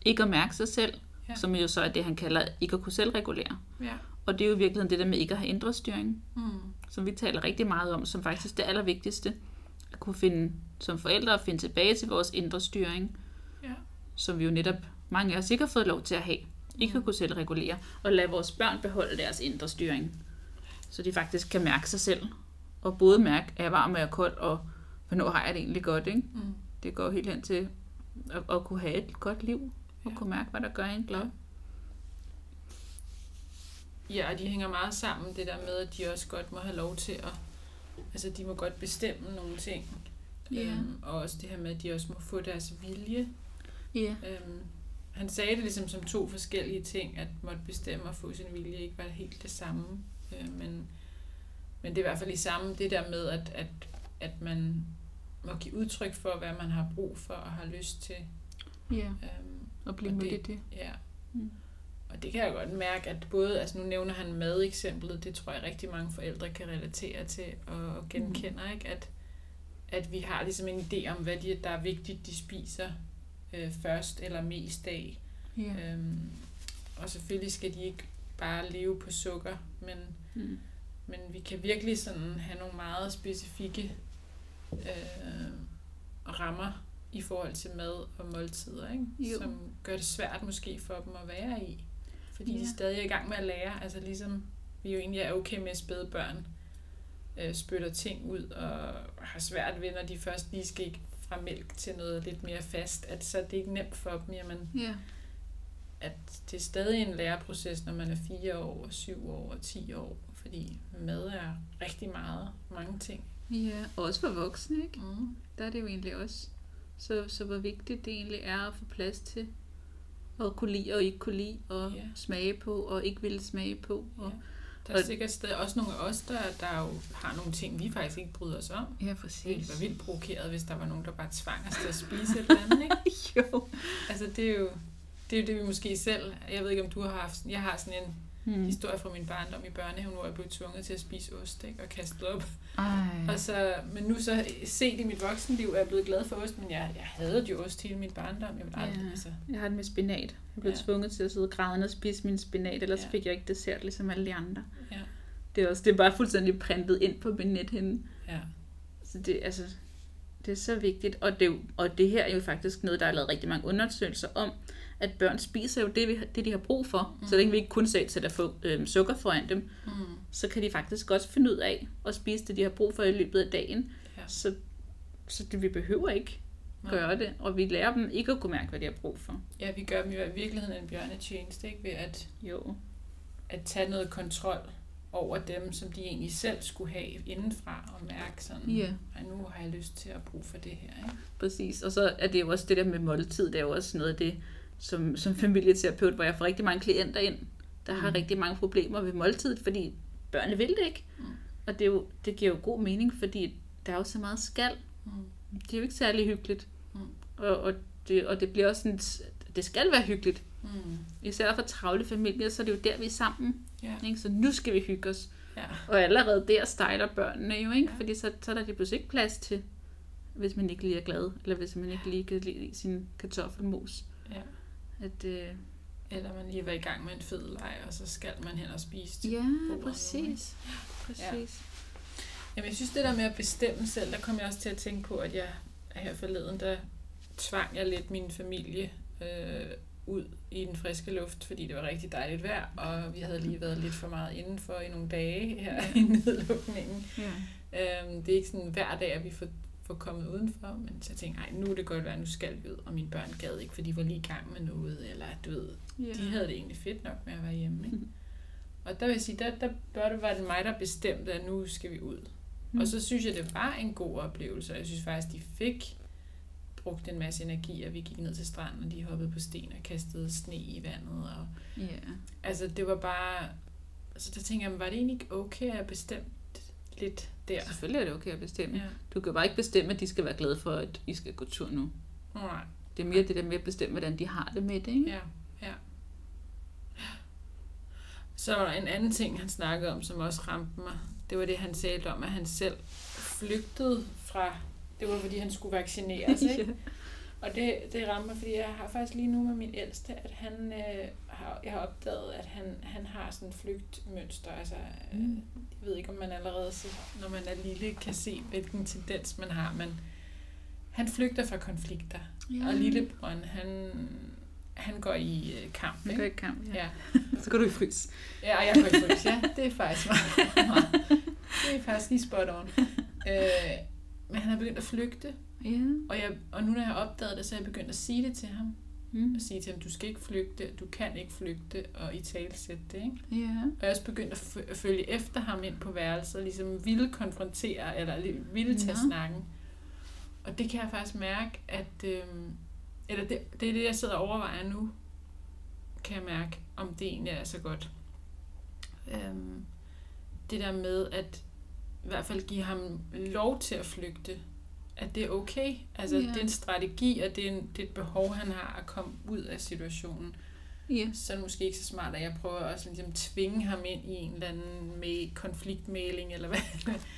ikke at mærke sig selv, Ja. som jo så er det, han kalder ikke at kunne selvregulere. Ja. Og det er jo i virkeligheden det der med ikke at have indre styring, Mm. som vi taler rigtig meget om, som faktisk det allervigtigste. At kunne finde, som forældre, at finde tilbage til vores indre styring, Ja. som vi jo netop, mange af os ikke har fået lov til at have. Ikke at kunne selvregulere, og lade vores børn beholde deres indre styring. Så de faktisk kan mærke sig selv. Og både mærke, er jeg varm, er jeg kold, og hvornår har jeg det egentlig godt, ikke? Mm. Det går helt hen til at, at kunne have et godt liv, og Ja. kunne mærke, hvad der gør en glad. Ja, og de hænger meget sammen, det der med, at de også godt må have lov til at... Altså, de må godt bestemme nogle ting. Ja. Øhm, og også det her med, at de også må få deres vilje. Ja. Øhm, han sagde det ligesom som to forskellige ting, at måtte bestemme og få sin vilje ikke var helt det samme. Øh, men, men det er i hvert fald i samme, det der med, at, at, at man må give udtryk for, hvad man har brug for og har lyst til. Ja, Øhm, og blive mødt i det- det. ja. Mm. Og det kan jeg godt mærke, at både, altså nu nævner han mad-eksemplet, det tror jeg rigtig mange forældre kan relatere til og, og genkender, ikke? At, at vi har ligesom en idé om, hvad de, der er vigtigt, de spiser øh, først eller mest af. Ja. Øhm, og selvfølgelig skal de ikke bare leve på sukker, men, Mm. men vi kan virkelig sådan have nogle meget specifikke øh, rammer i forhold til mad og måltider, ikke? Jo. som gør det svært måske for dem at være i. Fordi ja. De stadig er i gang med at lære, altså ligesom vi jo egentlig er okay med at spæde børn, øh, spytter ting ud og har svært ved, når de først lige skal i- fra mælk til noget lidt mere fast, at så er det ikke nemt for dem, jamen, Ja. at det er stadig en læreproces, når man er 4 år, 7 år og 10 år, fordi mad er rigtig meget, mange ting. Ja, og også for voksne, ikke? Mm. Der er det jo egentlig også. Så, så hvor vigtigt det egentlig er at få plads til at kunne lide og ikke kunne lide, og Ja. smage på og ikke ville smage på. Og, Ja. Der er Og- sikkert stadig også nogle af os, der, der jo har nogle ting, vi faktisk ikke bryder os om. ja, præcis. ville være vildt provokeret, hvis der var nogen, der bare tvang os til at spise et eller andet, ikke? jo. Altså, det er jo det, er jo det vi måske selv... Jeg ved ikke, om du har haft... Jeg har sådan en Hmm. historie fra min barndom i børnehaven, hvor jeg blev tvunget til at spise ost, ikke? Og kastet op. Ej. Og så, men nu så set i mit voksenliv er jeg blevet glad for ost, men jeg, jeg havde jo ost hele min barndom. Jeg vil aldrig, Ja. altså... Jeg har det med spinat. Jeg blev Ja. tvunget til at sidde grædende og spise min spinat, ellers Ja. fik jeg ikke dessert ligesom alle de andre. Ja, Det er også det er bare fuldstændig printet ind på min nethinde. ja, Så det, altså, det er så vigtigt. Og det, og det her er jo faktisk noget, der er lavet rigtig mange undersøgelser om, at børn spiser jo det, vi, det de har brug for. Mm. Så længe vi ikke kun sætter til at få øhm, sukker foran dem, mm, så kan de faktisk også finde ud af at spise det, de har brug for i løbet af dagen. Ja. Så, så det, vi behøver ikke Nej. gøre det, og vi lærer dem ikke at kunne mærke, hvad de har brug for. ja, vi gør dem jo i virkeligheden en bjørnetjeneste, ikke? Ved at, Jo. at tage noget kontrol over dem, som de egentlig selv skulle have indenfra og mærke sådan, Ja. Ej, nu har jeg lyst til at bruge for det her. Ikke? Præcis, og så er det jo også det der med måltid, det er jo også noget af det, som, som familieterapeut, hvor jeg får rigtig mange klienter ind, der har Mm. rigtig mange problemer ved måltidet, fordi børnene vil det ikke. Mm. Og det, er jo, det giver jo god mening, fordi der er jo så meget skal. Mm. Det er jo ikke særlig hyggeligt. Mm. Og, og, det, og det bliver også sådan, det skal være hyggeligt. Mm. Især for travle familier, så er det jo der, vi er sammen. Ja. Ikke? Så nu skal vi hygge os. Ja. Og allerede der stejler børnene jo, ikke? Ja. Fordi så, så er der lige pludselig ikke plads til, hvis man ikke lige er glad, eller hvis man ikke lige kan lide sin kartoffelmos. ja. At, øh, Eller man lige var i gang med en fed leg, og så skal man hen og spise til ja, bordet præcis. Præcis. Jamen, jeg synes, det der med at bestemme selv, der kom jeg også til at tænke på, at jeg her forleden, der tvang jeg lidt min familie øh, ud i den friske luft, fordi det var rigtig dejligt vejr, og vi havde lige været lidt for meget indenfor i nogle dage her i nedlukningen. Ja. Øhm, det er ikke sådan hver dag, at vi får, får kommet udenfor, men så tænkte jeg, nu er det godt være, nu skal vi ud, og mine børn gad ikke, for de var lige i gang med noget, eller du ved, Ja. de havde det egentlig fedt nok med at være hjemme. Ikke? Og der vil jeg sige, der, der bør det være mig, der bestemte, at nu skal vi ud. Mm. Og så synes jeg, det var en god oplevelse, og jeg synes faktisk, de fik brugt en masse energi, at vi gik ned til stranden, og de hoppede på sten og kastede sne i vandet. Og, ja. altså, det var bare... Altså, der tænker jeg, var det egentlig okay, at jeg bestemte lidt der? Selvfølgelig er det okay at bestemme. Ja. Du kan bare ikke bestemme, at de skal være glade for, at I skal gå tur nu. Nej. Det er mere det der med at bestemme, hvordan de har det med det, ikke? Ja, ja. Så var der en anden ting, han snakkede om, som også ramte mig. Det var det, han talte om, at han selv flygtede fra... Det var, fordi han skulle vaccineres, ikke? Og det, det rammer fordi jeg har faktisk lige nu med min ældste, at han øh, har, jeg har opdaget, at han, han har sådan et flygtmønster. Altså, øh, Mm. jeg ved ikke, om man allerede, så, når man er lille, kan se, hvilken tendens man har, men han flygter fra konflikter. ja. Og lillebroren, han, han går i øh, kamp. Man Ikke? går ikke kamp, ja. Ja. Så går du i frys. ja, jeg går i frys. Ja, det er faktisk meget, meget. Det er faktisk lige spot on. Øh, men han er begyndt at flygte, Ja. og, jeg, og nu når jeg har opdaget det, så er jeg begyndt at sige det til ham. Mm. Og sige til ham, du skal ikke flygte, du kan ikke flygte, og i talsætte det. Ikke? Ja. Og jeg er også begyndt at, f- at følge efter ham ind på værelset, og ligesom ville konfrontere, eller ville tage Nå. snakken. Og det kan jeg faktisk mærke, at... Øhm, eller det, det er det, jeg sidder og overvejer nu, kan jeg mærke, om det egentlig er så godt. Øhm, det der med at i hvert fald give ham lov til at flygte, at det er okay. Altså, Ja. det er en strategi, og det er, en, det er et behov, han har at komme ud af situationen Ja. så er det måske ikke så smart, at jeg prøver også ligesom tvinge ham ind i en eller anden med konfliktmæling, eller hvad.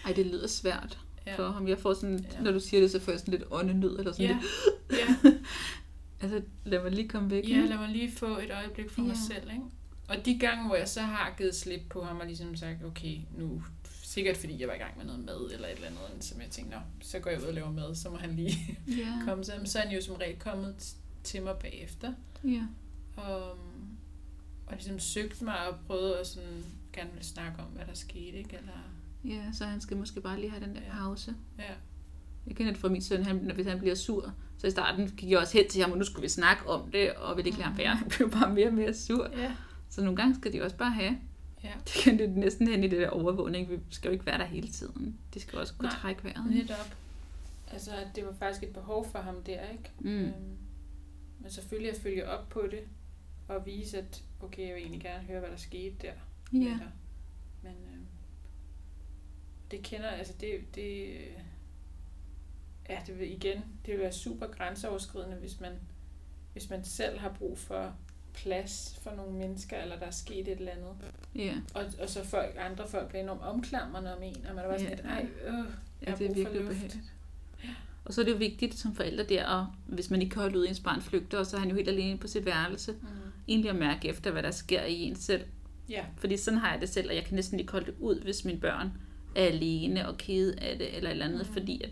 Ej, det lyder svært Ja. for ham. Jeg får sådan, Ja. når du siger det, så får jeg sådan lidt åndenød, eller sådan Ja, lidt. ja, Altså, lad mig lige komme væk. ja, lad mig lige få et øjeblik for mig Ja. selv, ikke? og de gange, hvor jeg så har givet slip på ham og ligesom sagt, okay, nu sikkert fordi jeg var i gang med noget mad eller et eller andet, som jeg tænkte, Nå, så går jeg ud og laver mad, så må han lige Ja. komme sig. Men så er han jo som regel kommet til mig bagefter, Ja. og, og ligesom søgt mig og prøvet at sådan gerne vil snakke om, hvad der skete, ikke? Eller, ja, så han skal måske bare lige have den der Ja. pause. ja, Jeg kender det fra min søn, han, hvis han bliver sur. Så i starten gik jeg også hen til ham, og nu skulle vi snakke om det, og ville ikke lade ham være. Han blev bare mere og mere sur. ja, Så nogle gange skal de også bare have. Ja. Det kan det næsten hen i det der overvågning. Vi skal jo ikke være der hele tiden. De skal også kunne Nej, trække vejret. Netop. Altså, at det var faktisk et behov for ham der, ikke? Mm. Øhm, men selvfølgelig at følge op på det, og vise, at okay, jeg vil egentlig gerne høre, hvad der skete der. Ja. dig. Men øhm, det kender, altså det, det, ja, det vil igen, det vil være super grænseoverskridende, hvis man, hvis man selv har brug for plads for nogle mennesker, eller der er sket et eller andet. ja. Og, og så folk, andre folk bliver enormt omklamrende om en, og man er bare sådan Ja. lidt, ej, øh, Ja, det er virkelig ubehageligt. Og så er det jo vigtigt som forældre der, og hvis man ikke kan holde ud, ens barn flygter, og så er han jo helt alene på sit værelse, Mm. egentlig at mærke efter, hvad der sker i en selv. Ja, Fordi sådan har jeg det selv, og jeg kan næsten ikke holde det ud, hvis mine børn er alene og kede af det, eller et eller andet, mm. fordi at,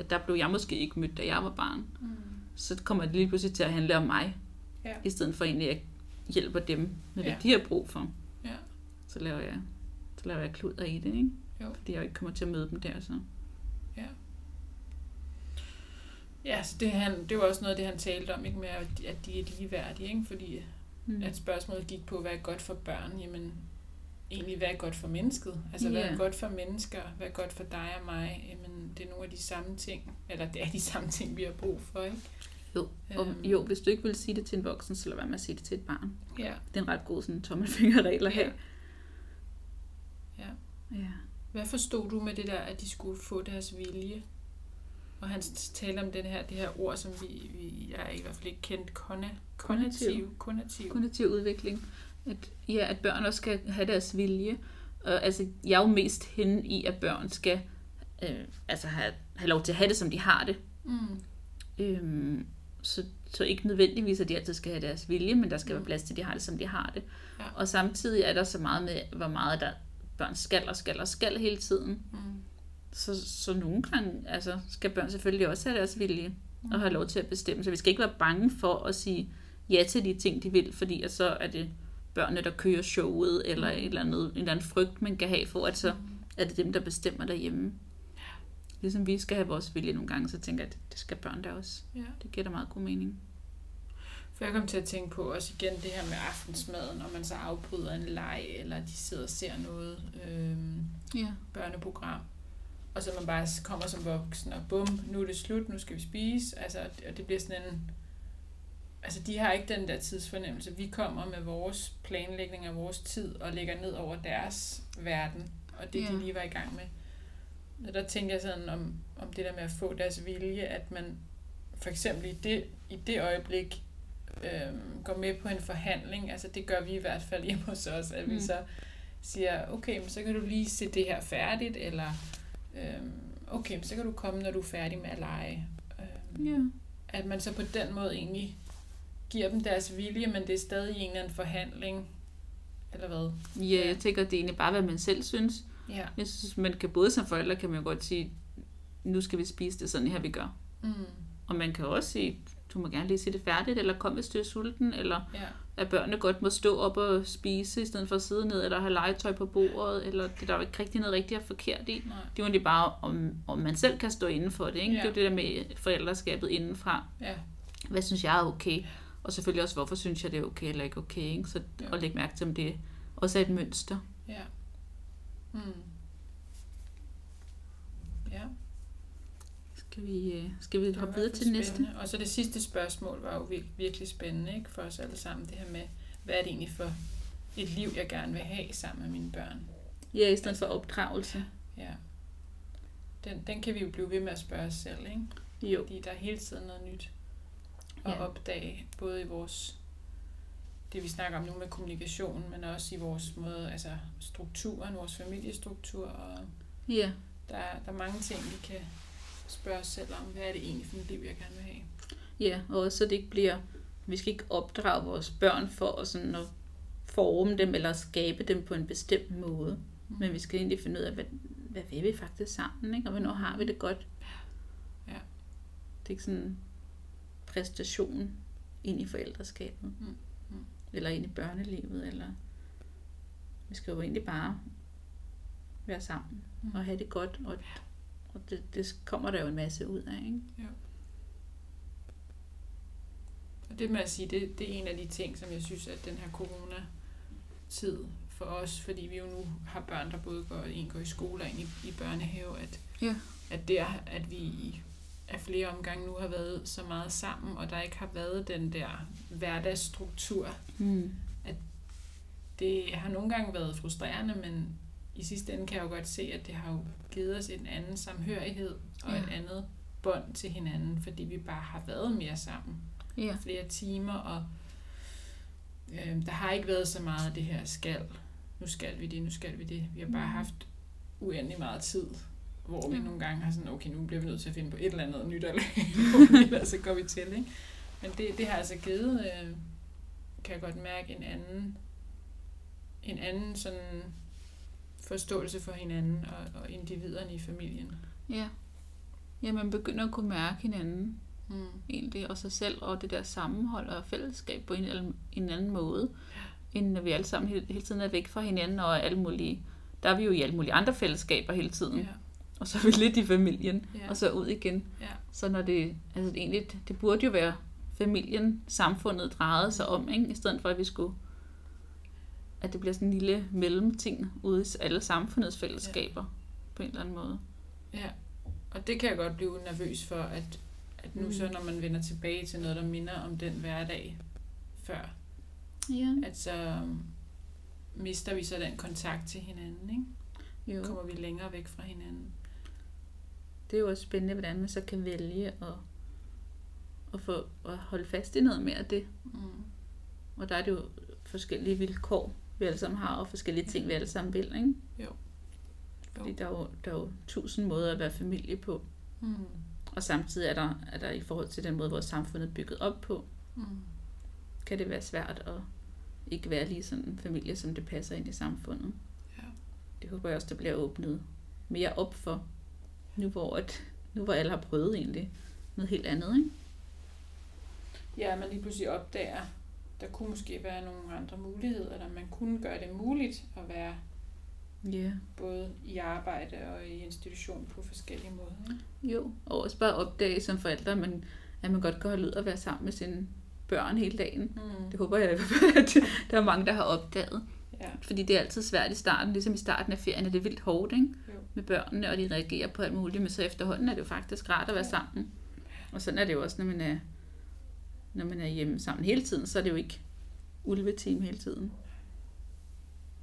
at der blev jeg måske ikke mødt, da jeg var barn. mm. Så kommer det lige pludselig til at handle om mig, Ja. i stedet for egentlig at hjælper dem med, hvad Ja. de har brug for. Ja. Så laver jeg, så laver jeg kluder i det, ikke? Jo. Fordi jeg jo ikke kommer til at møde dem der, så. Ja, så det, han, det var også noget af det, han talte om, ikke med, at de- er ligeværdige, ikke? fordi Mm. at spørgsmålet gik på, hvad er godt for børn? Jamen, egentlig, hvad er godt for mennesket? Altså, hvad Ja. er godt for mennesker? Hvad er godt for dig og mig? Jamen, det er nogle af de samme ting, eller det er de samme ting, vi har brug for, ikke? Jo, og, Øhm. jo, hvis du ikke vil sige det til en voksen, så lad være med at sige det til et barn. Ja. Det er en ret god sådan tommelfingerregel at have. Ja. Ja. Hvad forstod du med det der, at de skulle få deres vilje? Og han talte om den her, det her ord, som vi, vi jeg er i hvert fald ikke kendt, konna, konativ, konativ. Kognitiv udvikling. At, ja, at børn også skal have deres vilje. Og, altså, jeg er jo mest henne i, at børn skal øh, altså have, have lov til at have det, som de har det. Mm. Øhm, så, så ikke nødvendigvis, at de altid skal have deres vilje, men der skal Mm. være plads til, at de har det, som de har det. Ja. Og samtidig er der så meget med, hvor meget der børn skal og skal og skal hele tiden. Mm. Så, så nogle gange altså, skal børn selvfølgelig også have deres vilje og have lov til at bestemme. Så vi skal ikke være bange for at sige ja til de ting, de vil, fordi at så er det børnene, der kører showet, eller Mm. et eller andet, en eller anden frygt, man kan have for, at så er det dem, der bestemmer derhjemme. Ligesom vi skal have vores vilje nogle gange, så tænker jeg, at det skal børn da også. Ja. Det giver da meget god mening. For jeg kom til at tænke på også igen det her med aftensmaden, når man så afbryder en leg, eller de sidder og ser noget øhm, Ja. børneprogram, og så man bare kommer som voksen, og bum, nu er det slut, nu skal vi spise, altså, og det bliver sådan en, altså de har ikke den der tidsfornemmelse. Vi kommer med vores planlægning af vores tid, og lægger ned over deres verden, og det Ja. de lige var i gang med. Og der tænker jeg sådan om, om det der med at få deres vilje, at man for eksempel i det, i det øjeblik øhm, går med på en forhandling, altså det gør vi i hvert fald hjemme hos os, at vi Mm. så siger, okay, men så kan du lige se det her færdigt, eller øhm, okay, men så kan du komme, når du er færdig med at lege. Øhm, Ja. At man så på den måde egentlig giver dem deres vilje, men det er stadig en eller anden forhandling, eller hvad? Ja, jeg tænker, det er egentlig bare, hvad man selv synes. Ja. Jeg synes, man kan både som forældre, kan man godt sige, nu skal vi spise det sådan her, vi gør. Mm. Og man kan også sige, du må gerne lige se det færdigt, eller kom, hvis du er sulten, eller Ja. at børnene godt må stå op og spise, i stedet for at sidde ned, eller have legetøj på bordet, eller det er der jo ikke rigtig noget rigtigt og forkert i. Nej. Det er jo egentlig bare, om, om man selv kan stå inden for det. Ikke? Ja. Det er jo det der med forældreskabet indenfra. Ja. Hvad synes jeg er okay? Og selvfølgelig også, hvorfor synes jeg, det er okay eller ikke okay. Ikke? Så Ja. at lægge mærke til, om det også er et mønster. Ja. Mm. Ja. Skal vi, øh, skal vi hoppe videre til det næste? spændende. Og så det sidste spørgsmål var jo vir- virkelig spændende ikke, for os alle sammen. Det her med, hvad er det egentlig for et liv, jeg gerne vil have sammen med mine børn? Ja, i stedet for opdragelse. Ja. Den, den kan vi jo blive ved med at spørge os selv, ikke? Jo. Fordi der er hele tiden noget nyt at Ja. opdage, både i vores, det vi snakker om nu med kommunikation, men også i vores måde, altså strukturen, vores familiestruktur, og Ja. der, er- der er mange ting, vi kan spørge os selv om, hvad er det egentlig for et liv, jeg gerne vil have? Ja, og også så det ikke bliver, vi skal ikke opdrage vores børn for at, sådan at forme dem eller skabe dem på en bestemt måde. Men vi skal egentlig finde ud af, hvad, hvad vil vi faktisk sammen, ikke? og hvornår har vi det godt. Ja. Det er ikke sådan en præstation ind i forældreskabet. Mm. Eller ind i børnelivet. Eller vi skal jo egentlig bare være sammen Mm. og have det godt. Og, og det, det kommer der jo en masse ud af. Ikke? Og det med at sige, det, det er en af de ting, som jeg synes, at den her corona-tid for os, fordi vi jo nu har børn, der både går, en går i skole og en i, i børnehave, at, Ja. at det er, at vi i- af flere omgange nu har været så meget sammen, og der ikke har været den der hverdagsstruktur. Mm. Det har nogle gange været frustrerende, men i sidste ende kan jeg jo godt se, at det har jo givet os en anden samhørighed og Ja. et andet bånd til hinanden, fordi vi bare har været mere sammen. Ja. flere timer, og øh, der har ikke været så meget af det her skal. Nu skal vi det, nu skal vi det. Vi har bare Mm. haft uendelig meget tid, hvor vi Ja. nogle gange har sådan, okay, nu bliver vi nødt til at finde på et eller andet nyt at lave, ellers så går vi til, ikke? Men det, det har altså givet, øh, kan jeg godt mærke, en anden, en anden sådan forståelse for hinanden og, og individerne i familien. ja. Ja, man begynder at kunne mærke hinanden Mm. egentlig, og sig selv, og det der sammenhold og fællesskab på en, eller en anden måde, end når vi alle sammen hele, hele tiden er væk fra hinanden, og alle mulige, der er vi jo i alle mulige andre fællesskaber hele tiden, Ja, og så er vi lidt i familien, ja, og så ud igen. ja, Så når det, altså egentlig, det burde jo være familien, samfundet drejede sig om, ikke? i stedet for at vi skulle, at det bliver sådan en lille mellemting ude i alle samfundets fællesskaber, på en eller anden måde. Ja, og det kan jeg godt blive nervøs for, at, at nu Mm. så, når man vender tilbage til noget, der minder om den hverdag før, Ja. at så øhm, mister vi så den kontakt til hinanden, ikke? Jo. Kommer vi længere væk fra hinanden. Det er jo også spændende, hvordan man så kan vælge at, at, få, at holde fast i noget mere af det. Mm. Og der er det jo forskellige vilkår, vi alle sammen har, og forskellige ting, vi alle sammen vil. Ikke? Jo. Fordi der er, jo, der er jo tusind måder at være familie på. Mm. Og samtidig er der, er der i forhold til den måde, vores samfund er bygget op på, Mm. kan det være svært at ikke være lige sådan en familie, som det passer ind i samfundet. Ja. Det håber jeg også, der bliver åbnet mere op for, nu hvor, at, nu hvor alle har prøvet egentlig noget helt andet. Ikke? Ja, man lige pludselig opdager, der kunne måske være nogle andre muligheder, eller man kunne gøre det muligt at være Ja. både i arbejde og i institution på forskellige måder. Ikke? Jo, og også bare opdage som forældre, at man, at man godt kan holde ud og være sammen med sine børn hele dagen. Mm. Det håber jeg i hvert fald, at der er mange, der har opdaget. Ja. Fordi det er altid svært i starten, ligesom i starten af ferien, er det vildt hårdt, ikke? Med børnene, og de reagerer på alt muligt, men så efterhånden er det jo faktisk rart at være sammen. Og sådan er det jo også, når man er, når man er hjemme sammen hele tiden, så er det jo ikke ulveteam hele tiden.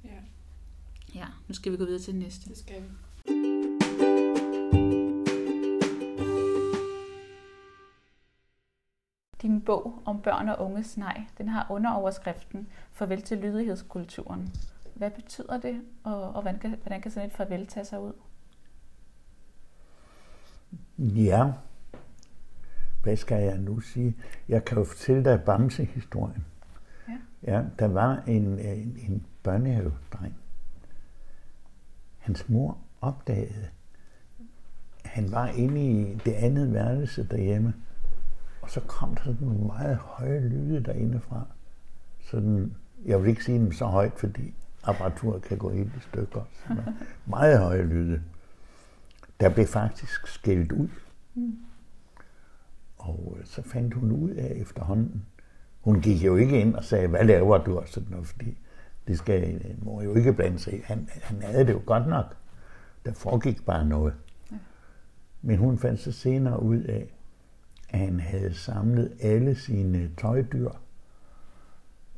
ja, Ja, nu skal vi gå videre til den næste. det skal vi. Din bog om børn og unges nej, den har underoverskriften Farvel til lydighedskulturen. Hvad betyder det, og, og hvordan, kan, hvordan kan sådan et farvel tage sig ud? Ja, hvad skal jeg nu sige? Jeg kan jo fortælle dig Bamse-historien. Ja. ja. der var en, en, en børnehavedreng. Hans mor opdagede, han var inde i det andet værelse derhjemme, og så kom der sådan nogle meget høje lyde derinde fra. Sådan, jeg vil ikke sige dem så højt, fordi apparaturet kan gå helt i stykker. Meget høje lyde. Der blev faktisk skældt ud. Mm. Og øh, så fandt hun ud af efterhånden. Hun gik jo ikke ind og sagde, hvad laver du og sådan noget, fordi det skal en mor jo ikke blande sig. Han, han havde det jo godt nok. Der foregik bare noget. Ja. Men hun fandt så senere ud af, at han havde samlet alle sine tøjdyr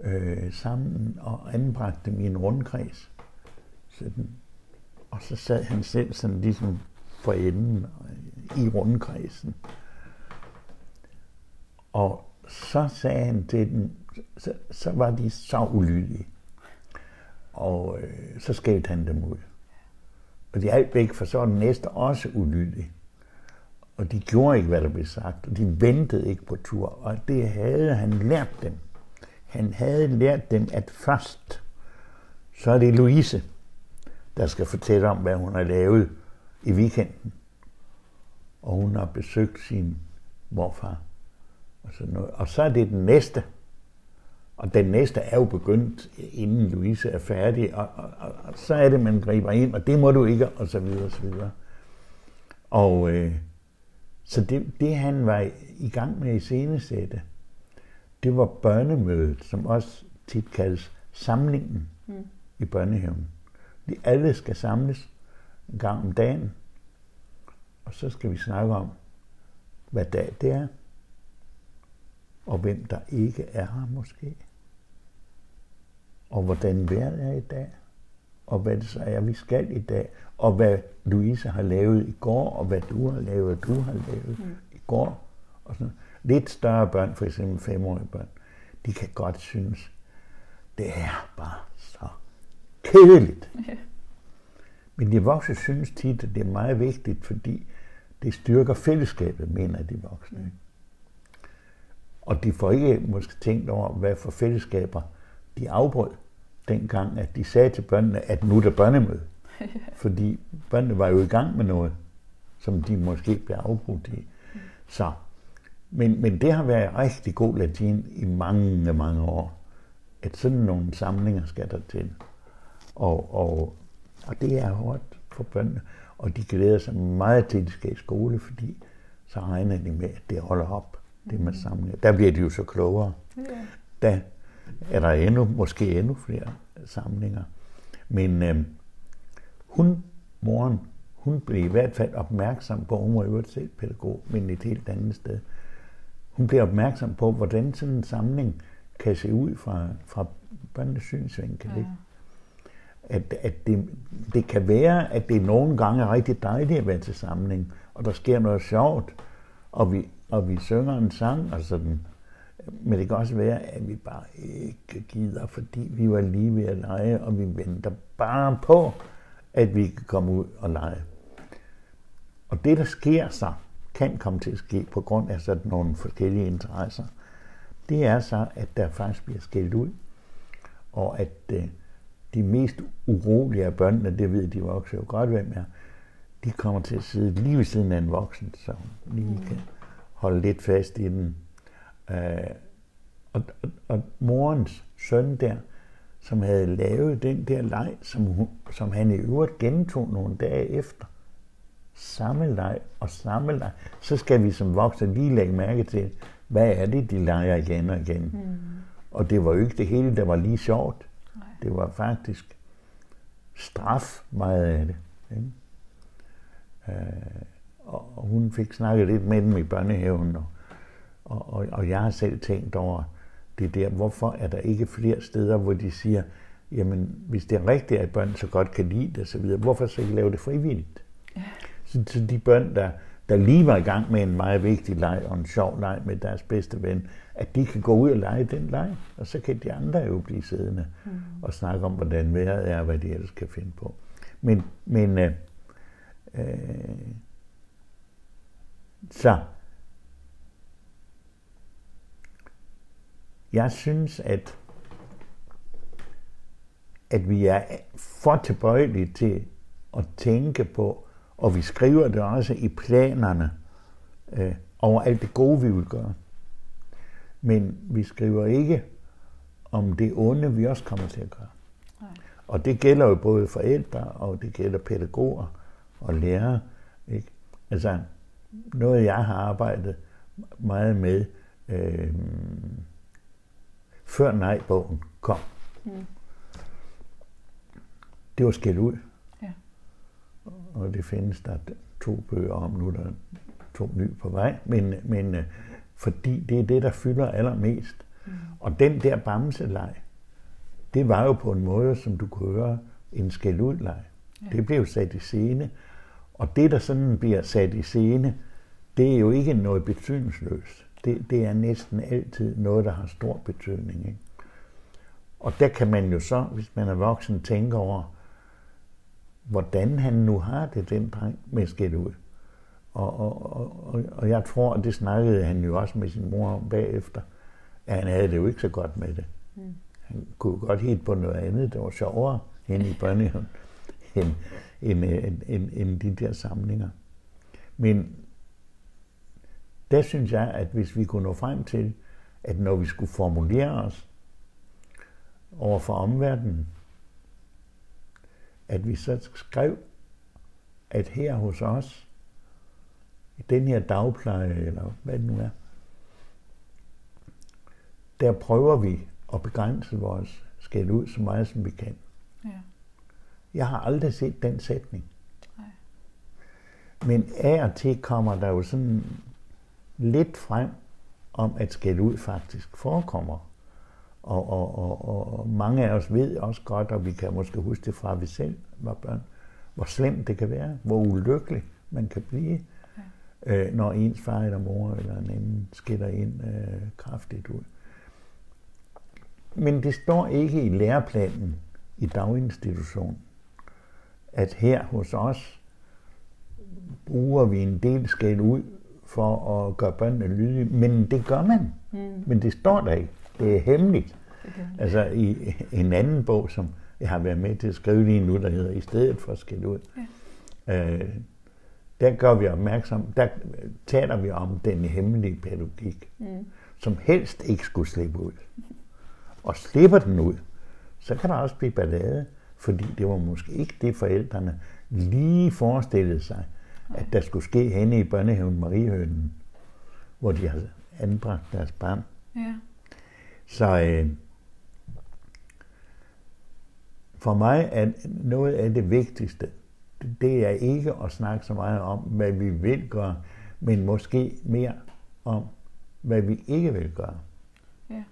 øh, sammen og anbragte dem i en rundkreds. Sådan. Og så sad han selv sådan ligesom for enden i rundkredsen. Og så sagde han til dem, så, så var de så ulydige. Og øh, så skældte han dem ud. Og de alt væk, for så var den næste også ulydig. Og de gjorde ikke, hvad der blev sagt, og de ventede ikke på tur. Og det havde han lært dem. Han havde lært dem, at først Så er det Louise, der skal fortælle om, hvad hun har lavet i weekenden. Og hun har besøgt sin morfar. Og, sådan noget. og så er det den næste. Og den næste er jo begyndt, inden Louise er færdig. Og, og, og, og så er det, man griber ind, og det må du ikke, og så videre, og så videre. Og øh, så det, det, han var i gang med i scenesætte, det var børnemødet, som også tit kaldes samlingen mm. i børnehaven. De alle skal samles en gang om dagen, og så skal vi snakke om, hvad dag det er, og hvem der ikke er her måske, og hvordan vejret er i dag, og hvad det så er, vi skal i dag, og hvad Louise har lavet i går, og hvad du har lavet, du har lavet mm. i går. Og sådan. Lidt større børn, for eksempel femårige børn, de kan godt synes, det er bare så kedeligt. Men de voksne synes tit, at det er meget vigtigt, fordi det styrker fællesskabet, mener de voksne. Mm. Og de får ikke måske tænkt over, hvad for fællesskaber de afbrød dengang, at de sagde til børnene, at nu er der børnemøde. Fordi børnene var jo i gang med noget, som de måske blev afbrudt i. Så, men, men det har været rigtig god latin i mange, mange år. At sådan nogle samlinger skal der til. Og, og, og det er hårdt for børnene. Og de glæder sig meget til, at de skal i skole, fordi så regner de med, at det holder op, det med samlinger. Der bliver de jo så klogere. Ja. Der er der endnu, måske endnu flere samlinger. Men øh, hun, moren, hun blev i hvert fald opmærksom på, hun var jo selv pædagog, men et helt andet sted. Hun blev opmærksom på, hvordan sådan en samling kan se ud fra, fra børnenes synsvinkel. Ja. At, at det, det kan være, at det nogle gange er rigtig dejligt at være til samling, og der sker noget sjovt, og vi, og vi synger en sang, og sådan. Men det kan også være, at vi bare ikke gider, fordi vi var lige ved at lege, og vi venter bare på, at vi kan komme ud og lege. Og det, der sker så, kan komme til at ske på grund af sådan nogle forskellige interesser, det er så, at der faktisk bliver skældt ud, og at øh, de mest urolige af børnene, det ved de voksne jo godt, hvem er, de kommer til at sidde lige ved siden af en voksen, så lige kan holde lidt fast i den. Øh, og, og, og morens søn der, som havde lavet den der leg, som, hun, som han i øvrigt gentog nogle dage efter. Samme leg og samme leg. Så skal vi som voksne lige lægge mærke til, hvad er det, de leger igen og igen. Mm. Og det var jo ikke det hele, der var lige sjovt. Nej. Det var faktisk straf meget af det. Ikke? Øh, og hun fik snakket lidt med dem i børnehaven, og, og, og, og jeg har selv tænkt over, det der, hvorfor er der ikke flere steder, hvor de siger, jamen hvis det er rigtigt, at børn så godt kan lide det, så videre, hvorfor så ikke lave det frivilligt? Ja. Så, så de børn, der, der lige var i gang med en meget vigtig leg og en sjov leg med deres bedste ven, at de kan gå ud og lege den leg, og så kan de andre jo blive siddende mm. og snakke om, hvordan vejret er, og hvad de ellers kan finde på. Men, men øh, øh, så Jeg synes, at, at vi er for tilbøjelige til at tænke på, og vi skriver det også i planerne, øh, over alt det gode, vi vil gøre. Men vi skriver ikke om det onde, vi også kommer til at gøre. Nej. Og det gælder jo både forældre, og det gælder pædagoger og lærere. Ikke? Altså, noget jeg har arbejdet meget med, øh, før nej-bogen kom. Mm. Det var skæld ud. Og det findes der to bøger om, nu er der to nye på vej, men, men øh, fordi det er det, der fylder allermest. Mm. Og den der bamseleg, det var jo på en måde, som du kunne høre, en skæld ud leg. Ja. Det blev sat i scene. Og det, der sådan bliver sat i scene, det er jo ikke noget betydningsløst det, det er næsten altid noget, der har stor betydning. Ikke? Og der kan man jo så, hvis man er voksen, tænke over, hvordan han nu har det, den dreng, med skæld ud. Og, og, og, og jeg tror, og det snakkede han jo også med sin mor om bagefter, at han havde det jo ikke så godt med det. Mm. Han kunne godt helt på noget andet, der var sjovere hen i børnehaven, end, end, end, end, end de der samlinger. Men der synes jeg, at hvis vi kunne nå frem til, at når vi skulle formulere os over for omverdenen, at vi så skrev, at her hos os, i den her dagpleje, eller hvad det nu er, der prøver vi at begrænse vores skæld ud så meget, som vi kan. Ja. Jeg har aldrig set den sætning. Nej. Men af og til kommer der jo sådan lidt frem om, at skæld ud faktisk forekommer. Og, og, og, og mange af os ved også godt, og vi kan måske huske det fra, at vi selv var børn, hvor slemt det kan være, hvor ulykkelig man kan blive, ja. øh, når ens far eller mor eller en anden skiller ind øh, kraftigt ud. Men det står ikke i læreplanen i daginstitutionen, at her hos os bruger vi en del skæld ud for at gøre børnene lydige. Men det gør man. Mm. Men det står der ikke. Det er hemmeligt. Altså i en anden bog, som jeg har været med til at skrive lige nu, der hedder I stedet for skæld ud, ja. øh, der gør vi opmærksom, der taler vi om den hemmelige pædagogik, mm. som helst ikke skulle slippe ud. Og slipper den ud, så kan der også blive ballade, fordi det var måske ikke det, forældrene lige forestillede sig, at der skulle ske henne i børnehaven Mariehønen, hvor de har anbragt deres barn. Ja. Så øh, for mig er noget af det vigtigste, det er ikke at snakke så meget om, hvad vi vil gøre, men måske mere om, hvad vi ikke vil gøre. Ja.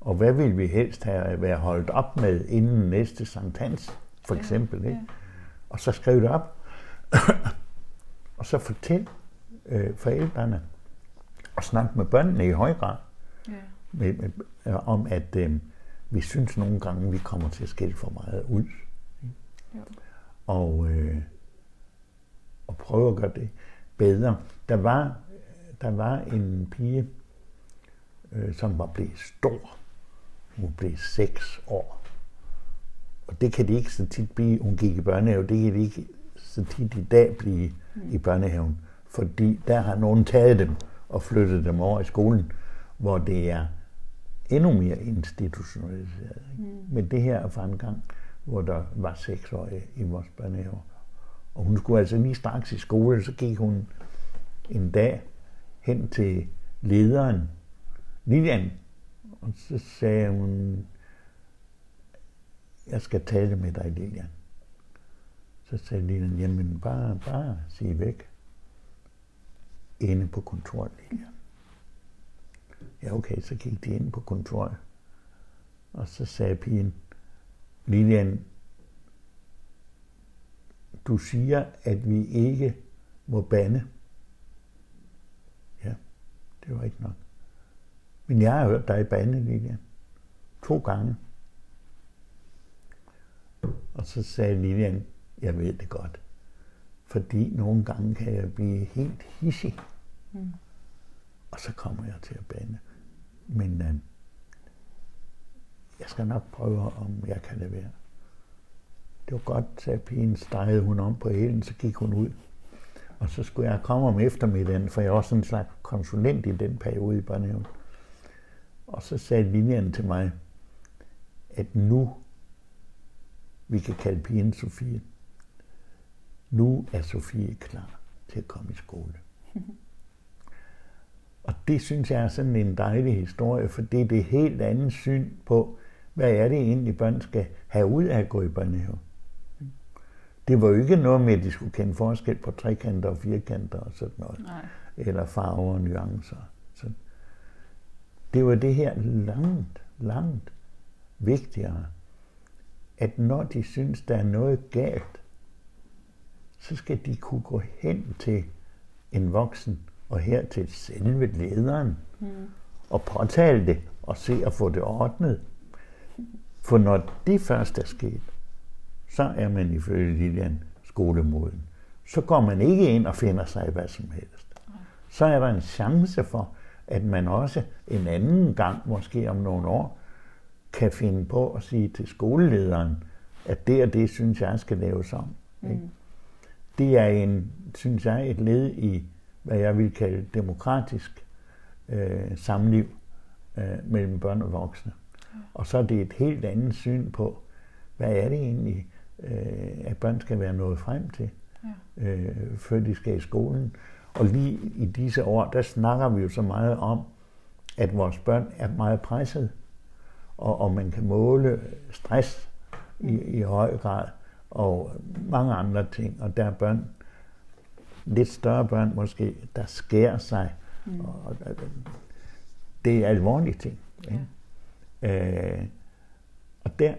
Og hvad vil vi helst have været holdt op med inden næste Sankt Hans, for eksempel. Ja. Ikke? Ja. Og så skriv det op. og så fortæl øh, forældrene og snak med børnene i høj grad. Med, med, om, at øh, vi synes nogle gange, vi kommer til at skille for meget ud. Jo. Og, øh, og prøve at gøre det bedre. Der var, der var en pige, øh, som var blevet stor. Hun blev seks år. Og det kan de ikke så tit blive. Hun gik i børnehave. Det kan de ikke så tit i dag blive mm. i børnehaven. Fordi der har nogen taget dem og flyttet dem over i skolen, hvor det er endnu mere institutionaliseret. Ikke? Mm. Men det her er fra en gang, hvor der var seksårige i vores børnehave. Og hun skulle altså lige straks i skole, så gik hun en dag hen til lederen, Lilian, og så sagde hun, jeg skal tale med dig, Lilian. Så sagde Lilian, jamen bare, bare sig væk. Inde på kontoret, Lilian. Ja, okay, så gik de ind på kontoret. Og så sagde pigen, Lilian, du siger, at vi ikke må bande. Ja, det var ikke nok. Men jeg har hørt dig bande, Lilian. To gange. Og så sagde Lilian, jeg ved det godt. Fordi nogle gange kan jeg blive helt hissig. Mm. Og så kommer jeg til at bande. Men øh, jeg skal nok prøve, om jeg kan det være. Det var godt, sagde pigen, stregede hun om på hælen, så gik hun ud. Og så skulle jeg komme om eftermiddagen, for jeg var sådan en slags konsulent i den periode i børnehaven. Og så sagde linjen til mig, at nu, vi kan kalde pigen Sofie, nu er Sofie klar til at komme i skole. Og det synes jeg er sådan en dejlig historie, for det er det helt andet syn på, hvad er det egentlig, børn skal have ud af at gå i børnehave. Det var jo ikke noget med, at de skulle kende forskel på trekanter og firkanter og sådan noget. Nej. Eller farver og nuancer. Så det var det her langt, langt vigtigere, at når de synes, der er noget galt, så skal de kunne gå hen til en voksen, og her til selve lederen, mm. og påtale det, og se at få det ordnet. For når det først er sket, så er man ifølge Lilian skolemoden. Så går man ikke ind og finder sig hvad som helst. Så er der en chance for, at man også en anden gang, måske om nogle år, kan finde på at sige til skolelederen, at det og det synes jeg skal laves om. Ikke? Mm. Det er en, synes jeg, et led i, hvad jeg vil kalde demokratisk øh, samliv øh, mellem børn og voksne. Og så er det et helt andet syn på, hvad er det egentlig, øh, at børn skal være nået frem til, Ja. øh, før de skal i skolen. Og lige i disse år, der snakker vi jo så meget om, at vores børn er meget presset, og, og man kan måle stress i, i høj grad, og mange andre ting. Og der er børn, lidt større børn måske, der skærer sig. Mm. Og, det er alvorlige ting. Ikke? Øh, og der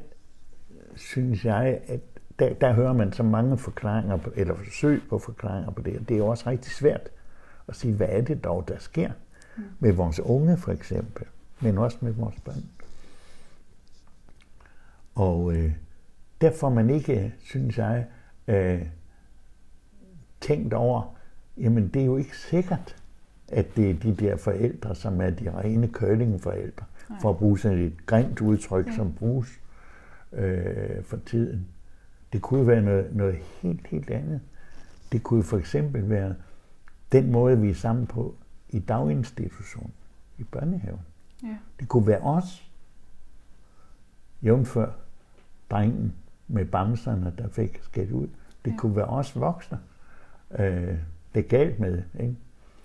synes jeg, at der, der hører man så mange forklaringer, på, eller forsøg på forklaringer på det, og det er jo også rigtig svært at sige, hvad er det dog, der sker mm. med vores unge for eksempel, men også med vores børn. Og øh, der får man ikke, synes jeg, øh, tænkt over, jamen det er jo ikke sikkert, at det er de der forældre, som er de rene curlingforældre, for at bruge sådan et grimt udtryk, ja. som bruges øh, for tiden. Det kunne være noget, noget helt, helt andet. Det kunne for eksempel være den måde, vi er sammen på i daginstitutionen, i børnehaven. Ja. Det kunne være os, jævnfør drengen med bamserne, der fik skæld ud. Det Ja. kunne være os voksne, øh, det er galt med. Ikke?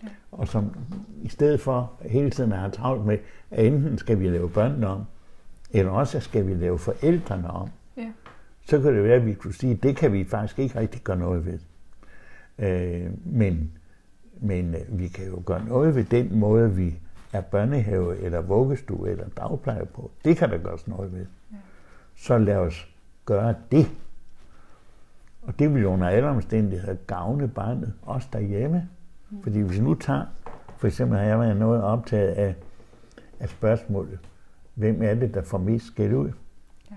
Ja. Og som i stedet for hele tiden at have travlt med, at enten skal vi lave børnene om, eller også skal vi lave forældrene om. Ja. Så kan det være, at vi kunne sige, at det kan vi faktisk ikke rigtig gøre noget ved. Øh, men men øh, vi kan jo gøre noget ved den måde, vi er børnehave, eller vuggestue, eller dagpleje på. Det kan der gøres noget ved. Ja. Så lad os gøre det. Og det vil jo under alle omstændigheder gavne barnet, også derhjemme. Mm. Fordi hvis vi nu tager, for eksempel har jeg været noget optaget af, af spørgsmålet, hvem er det, der får mest skæld ud? Ja.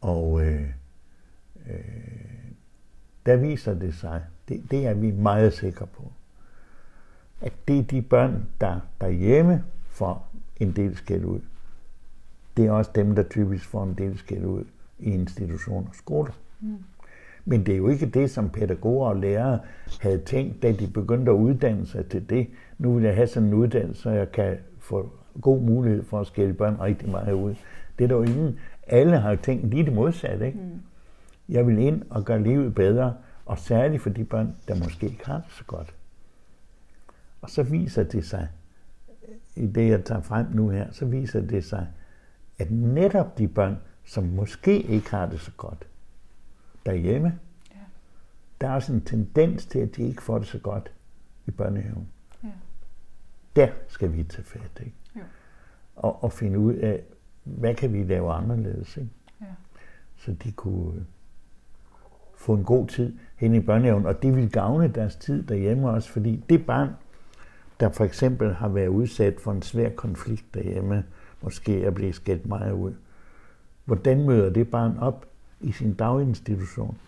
Og øh, øh, der viser det sig, det, det er vi meget sikre på, at det er de børn, der derhjemme får en del skæld ud. Det er også dem, der typisk får en del skæld ud i institutioner og skoler. Mm. Men det er jo ikke det, som pædagoger og lærere havde tænkt, da de begyndte at uddanne sig til det. Nu vil jeg have sådan en uddannelse, så jeg kan få god mulighed for at skælde børn rigtig meget ud. Det er der jo ingen. Alle har jo tænkt lige det modsatte. Ikke? Mm. Jeg vil ind og gøre livet bedre, og særligt for de børn, der måske ikke har det så godt. Og så viser det sig, i det jeg tager frem nu her, så viser det sig, at netop de børn, som måske ikke har det så godt derhjemme, Ja. der er også en tendens til, at de ikke får det så godt i børnehaven. Ja. Der skal vi tage fat, ikke? Jo. Og, og finde ud af, hvad kan vi lave anderledes, ikke? Ja. så de kunne øh, få en god tid hen i børnehaven, og det ville gavne deres tid derhjemme også, fordi det barn, der for eksempel har været udsat for en svær konflikt derhjemme, måske er blevet skældt meget ud, hvordan møder det barn op i sin daginstitution?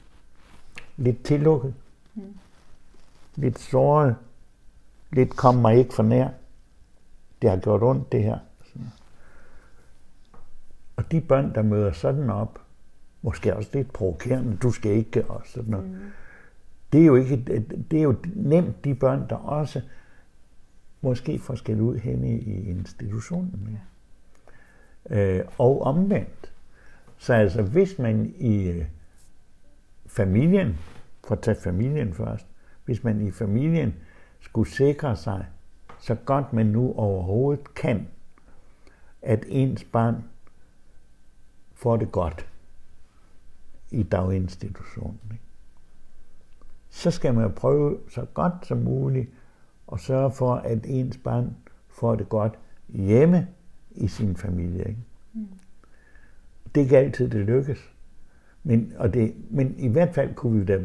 Lidt tillukket, Mm. lidt såret, lidt kom mig ikke for nær. Det har gjort ondt, det her. Og de børn, der møder sådan op, måske også lidt provokerende, du skal ikke, og sådan noget. Mm. Det er jo ikke, det er jo nemt de børn, der også måske får skæld ud henne i institutionen. Ja. Øh, og omvendt. Så altså, hvis man i øh, familien, for at tage familien først, hvis man i familien skulle sikre sig, så godt man nu overhovedet kan, at ens barn får det godt i daginstitutionen. Ikke? Så skal man prøve så godt som muligt at sørge for, at ens barn får det godt hjemme i sin familie. Ikke? Det er ikke altid, det lykkes. Men, og det, men i hvert fald kunne vi da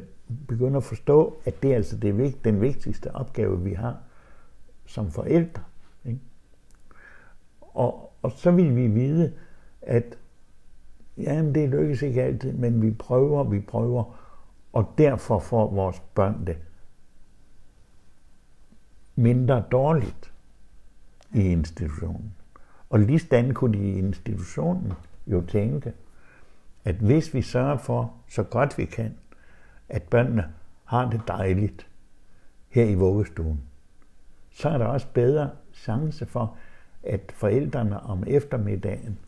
begynde at forstå, at det er altså det, den vigtigste opgave, vi har som forældre. Ikke? Og, og så vil vi vide, at jamen, det lykkes ikke altid, men vi prøver, vi prøver, og derfor får vores børn det mindre dårligt i institutionen. Og lige stand kunne de i institutionen jo tænke, at hvis vi sørger for, så godt vi kan, at børnene har det dejligt her i vuggestuen, så er der også bedre chance for, at forældrene om eftermiddagen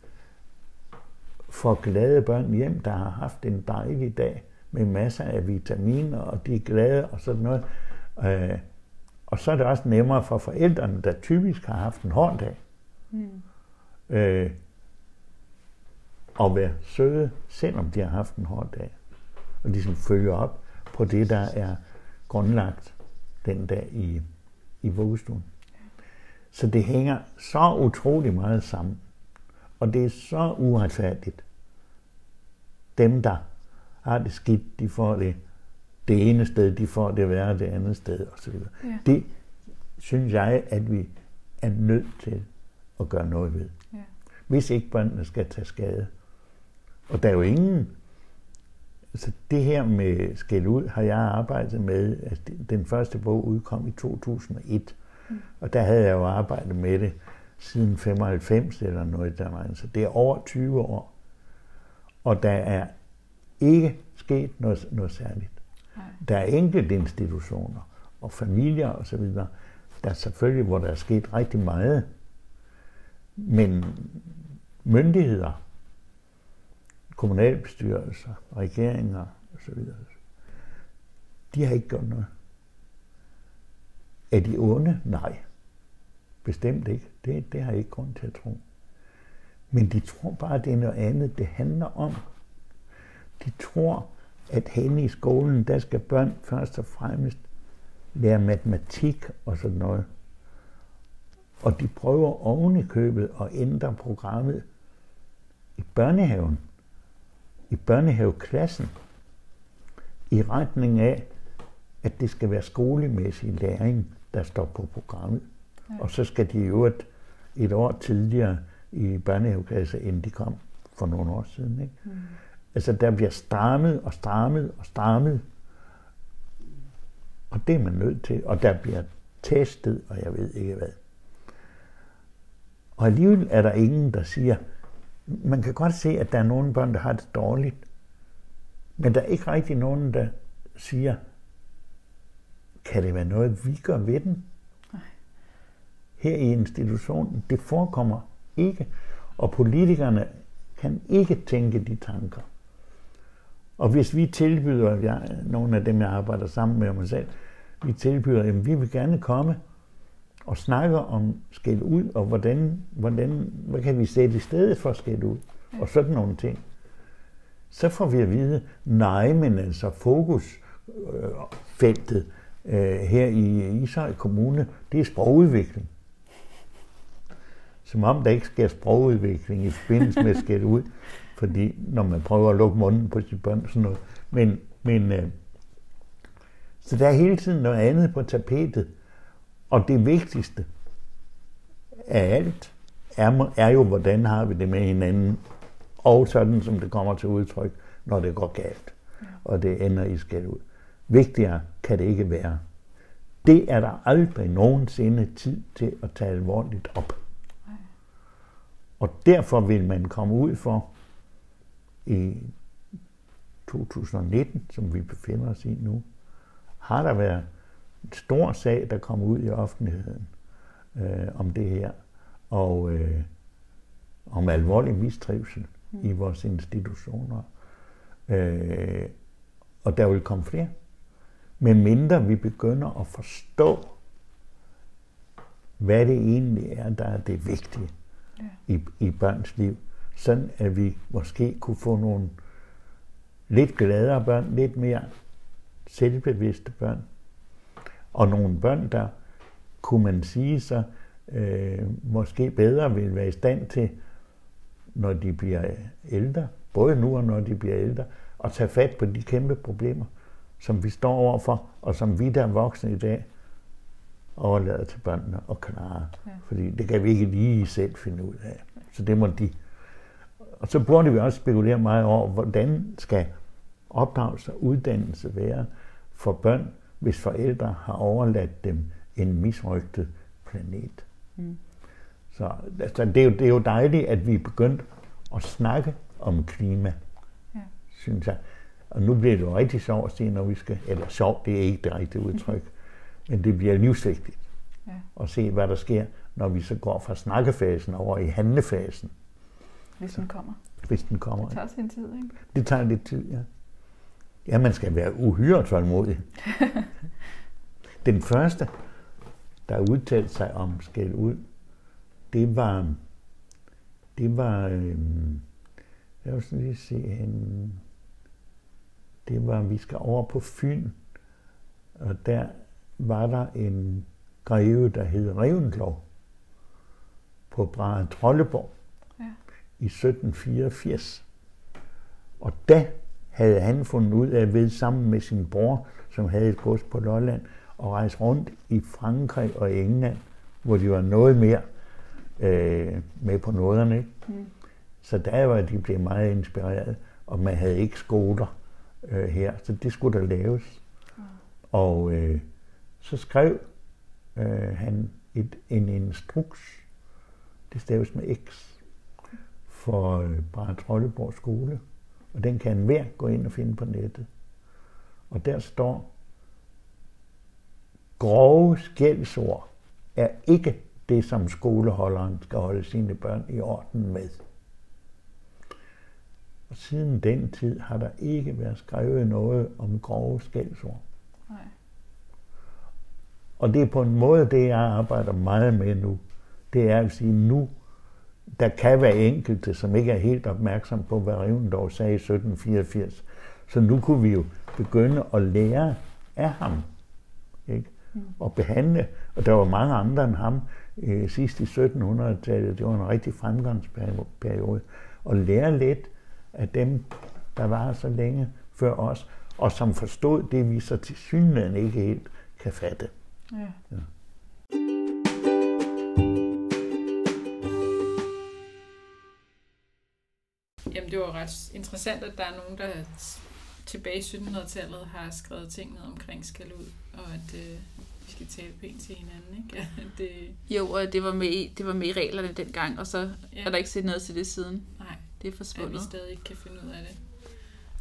får glade børn hjem, der har haft en dejlig dag med masser af vitaminer, og de er glade og sådan noget. Øh, og så er det også nemmere for forældrene, der typisk har haft en hård dag, mm. øh, at være søde, selvom de har haft en hård dag. Og ligesom følger op på det, der er grundlagt den dag i, i vuggestuen. Så det hænger så utrolig meget sammen. Og det er så uretfærdigt. Dem, der har det skidt, de får det det ene sted, de får det værre det andet sted osv. Ja. Det synes jeg, at vi er nødt til at gøre noget ved. Ja. Hvis ikke børnene skal tage skade. Og der er jo ingen... Altså det her med skæld ud har jeg arbejdet med. Altså den første bog udkom i 2001. Mm. Og der havde jeg jo arbejdet med det siden 95 eller noget der var. Så det er over 20 år. Og der er ikke sket noget, noget særligt. Nej. Der er enkelte institutioner og familier osv., der er selvfølgelig, hvor der er sket rigtig meget. Men myndigheder, kommunalbestyrelser, regeringer osv., de har ikke gjort noget. Er de onde? Nej. Bestemt ikke. Det, det har jeg ikke grund til at tro. Men de tror bare, at det er noget andet, det handler om. De tror, at henne i skolen, der skal børn først og fremmest lære matematik og sådan noget. Og de prøver oven i købet at ændre programmet i børnehaven, i børnehaveklassen, i retning af, at det skal være skolemæssig læring, der står på programmet. Ja. Og så skal de jo et, et år tidligere i børnehaveklasse, end de kom for nogle år siden. Ikke? Mm. Altså, der bliver strammet og strammet og strammet. Og det er man nødt til. Og der bliver testet, og jeg ved ikke hvad. Og alligevel er der ingen, der siger, man kan godt se, at der er nogle børn, der har det dårligt. Men der er ikke rigtig nogen, der siger, kan det være noget, vi gør ved den? Her i institutionen, det forekommer ikke. Og politikerne kan ikke tænke de tanker. Og hvis vi tilbyder, jeg, nogle af dem, jeg arbejder sammen med mig selv, vi tilbyder, at vi vil gerne komme og snakker om skæld ud, og hvordan, hvordan, hvad kan vi sætte i stedet for skæld ud, og sådan nogle ting. Så får vi at vide, nej, men altså fokusfeltet øh, øh, her i Ishøj Kommune, det er sprogudvikling. Som om der ikke sker sprogudvikling i forbindelse med skæld ud fordi når man prøver at lukke munden på sit børn sådan noget. Men, men øh, så der er hele tiden noget andet på tapetet. Og det vigtigste af alt er, er jo, hvordan har vi det med hinanden. Og sådan, som det kommer til udtryk, når det går galt. Og det ender i skæld ud. Vigtigere kan det ikke være. Det er der aldrig nogensinde tid til at tage alvorligt op. Og derfor vil man komme ud for, i 2019, som vi befinder os i nu, har der været stor sag, der kom ud i offentligheden øh, om det her, og øh, om alvorlig mistrivsel mm. i vores institutioner. Øh, og der vil komme flere. Men mindre vi begynder at forstå, hvad det egentlig er, der er det vigtige ja. i, i børns liv, sådan at vi måske kunne få nogle lidt gladere børn, lidt mere selvbevidste børn. Og nogle børn, der kunne man sige så øh, måske bedre vil være i stand til, når de bliver ældre, både nu og når de bliver ældre, at tage fat på de kæmpe problemer, som vi står overfor, og som vi der er voksne i dag, overlader til børnene at klare. Ja. Fordi det kan vi ikke lige selv finde ud af. Så det må de og så burde vi også spekulere meget over, hvordan skal opdragelse og uddannelse være for børn, hvis forældre har overladt dem en misrygtet planet. Mm. Så altså, det, er jo, det er jo dejligt, at vi er begyndt at snakke om klima, Ja. synes jeg. Og nu bliver det jo rigtig sjovt at se, når vi skal, eller sjovt, det er ikke det rigtige udtryk, men det bliver livsvigtigt Ja. at se, hvad der sker, når vi så går fra snakkefasen over i handlefasen, Hvis den kommer. hvis den kommer. Det tager sin tid, ikke? Det tager lidt tid, ja. Ja, man skal være uhyre tålmodig. Den første, der udtalte sig om skæld ud, det var, det var, øhm, jeg vil sådan lige se hende, det var, vi skal over på Fyn, og der var der en greve, der hed Revendlov, på Brahe Trolleborg Ja. i 1784. Og da havde han fundet ud af ved sammen med sin bror, som havde et gods på Lolland, og rejse rundt i Frankrig og England, hvor de var noget mere øh, med på noderne. Ikke? Mm. Så der var de blevet meget inspireret, og man havde ikke skoler øh, her, så det skulle der laves. Og øh, så skrev øh, han et, en instruks, det staves med X, for øh, Brahe Trolleborg skole. Og den kan enhver gå ind og finde på nettet. Og der står, grove skældsord er ikke det, som skoleholderen skal holde sine børn i orden med. Og siden den tid har der ikke været skrevet noget om grove skældsord. Nej. Og det er på en måde det, jeg arbejder meget med nu. Det er at sige, nu, der kan være enkelte, som ikke er helt opmærksom på, hvad Revendorf sagde i 1784. Så nu kunne vi jo begynde at lære af ham. Ikke? Og behandle. Og der var mange andre end ham øh, sidst i 1700-tallet. Det var en rigtig fremgangsperiode. Og lære lidt af dem, der var så længe før os, og som forstod det, vi så til synligheden ikke helt kan fatte. Ja. Ja. Jamen, det var ret interessant, at der er nogen, der tilbage i 1700-tallet har skrevet ting ned omkring skal ud, og at øh, vi skal tale pænt til hinanden, ikke? Det, Jo, og det var, med i, det var med i reglerne dengang, og så Ja. er der ikke set noget til det siden. nej, Det er at vi forsvundet. stadig ikke kan finde ud af det.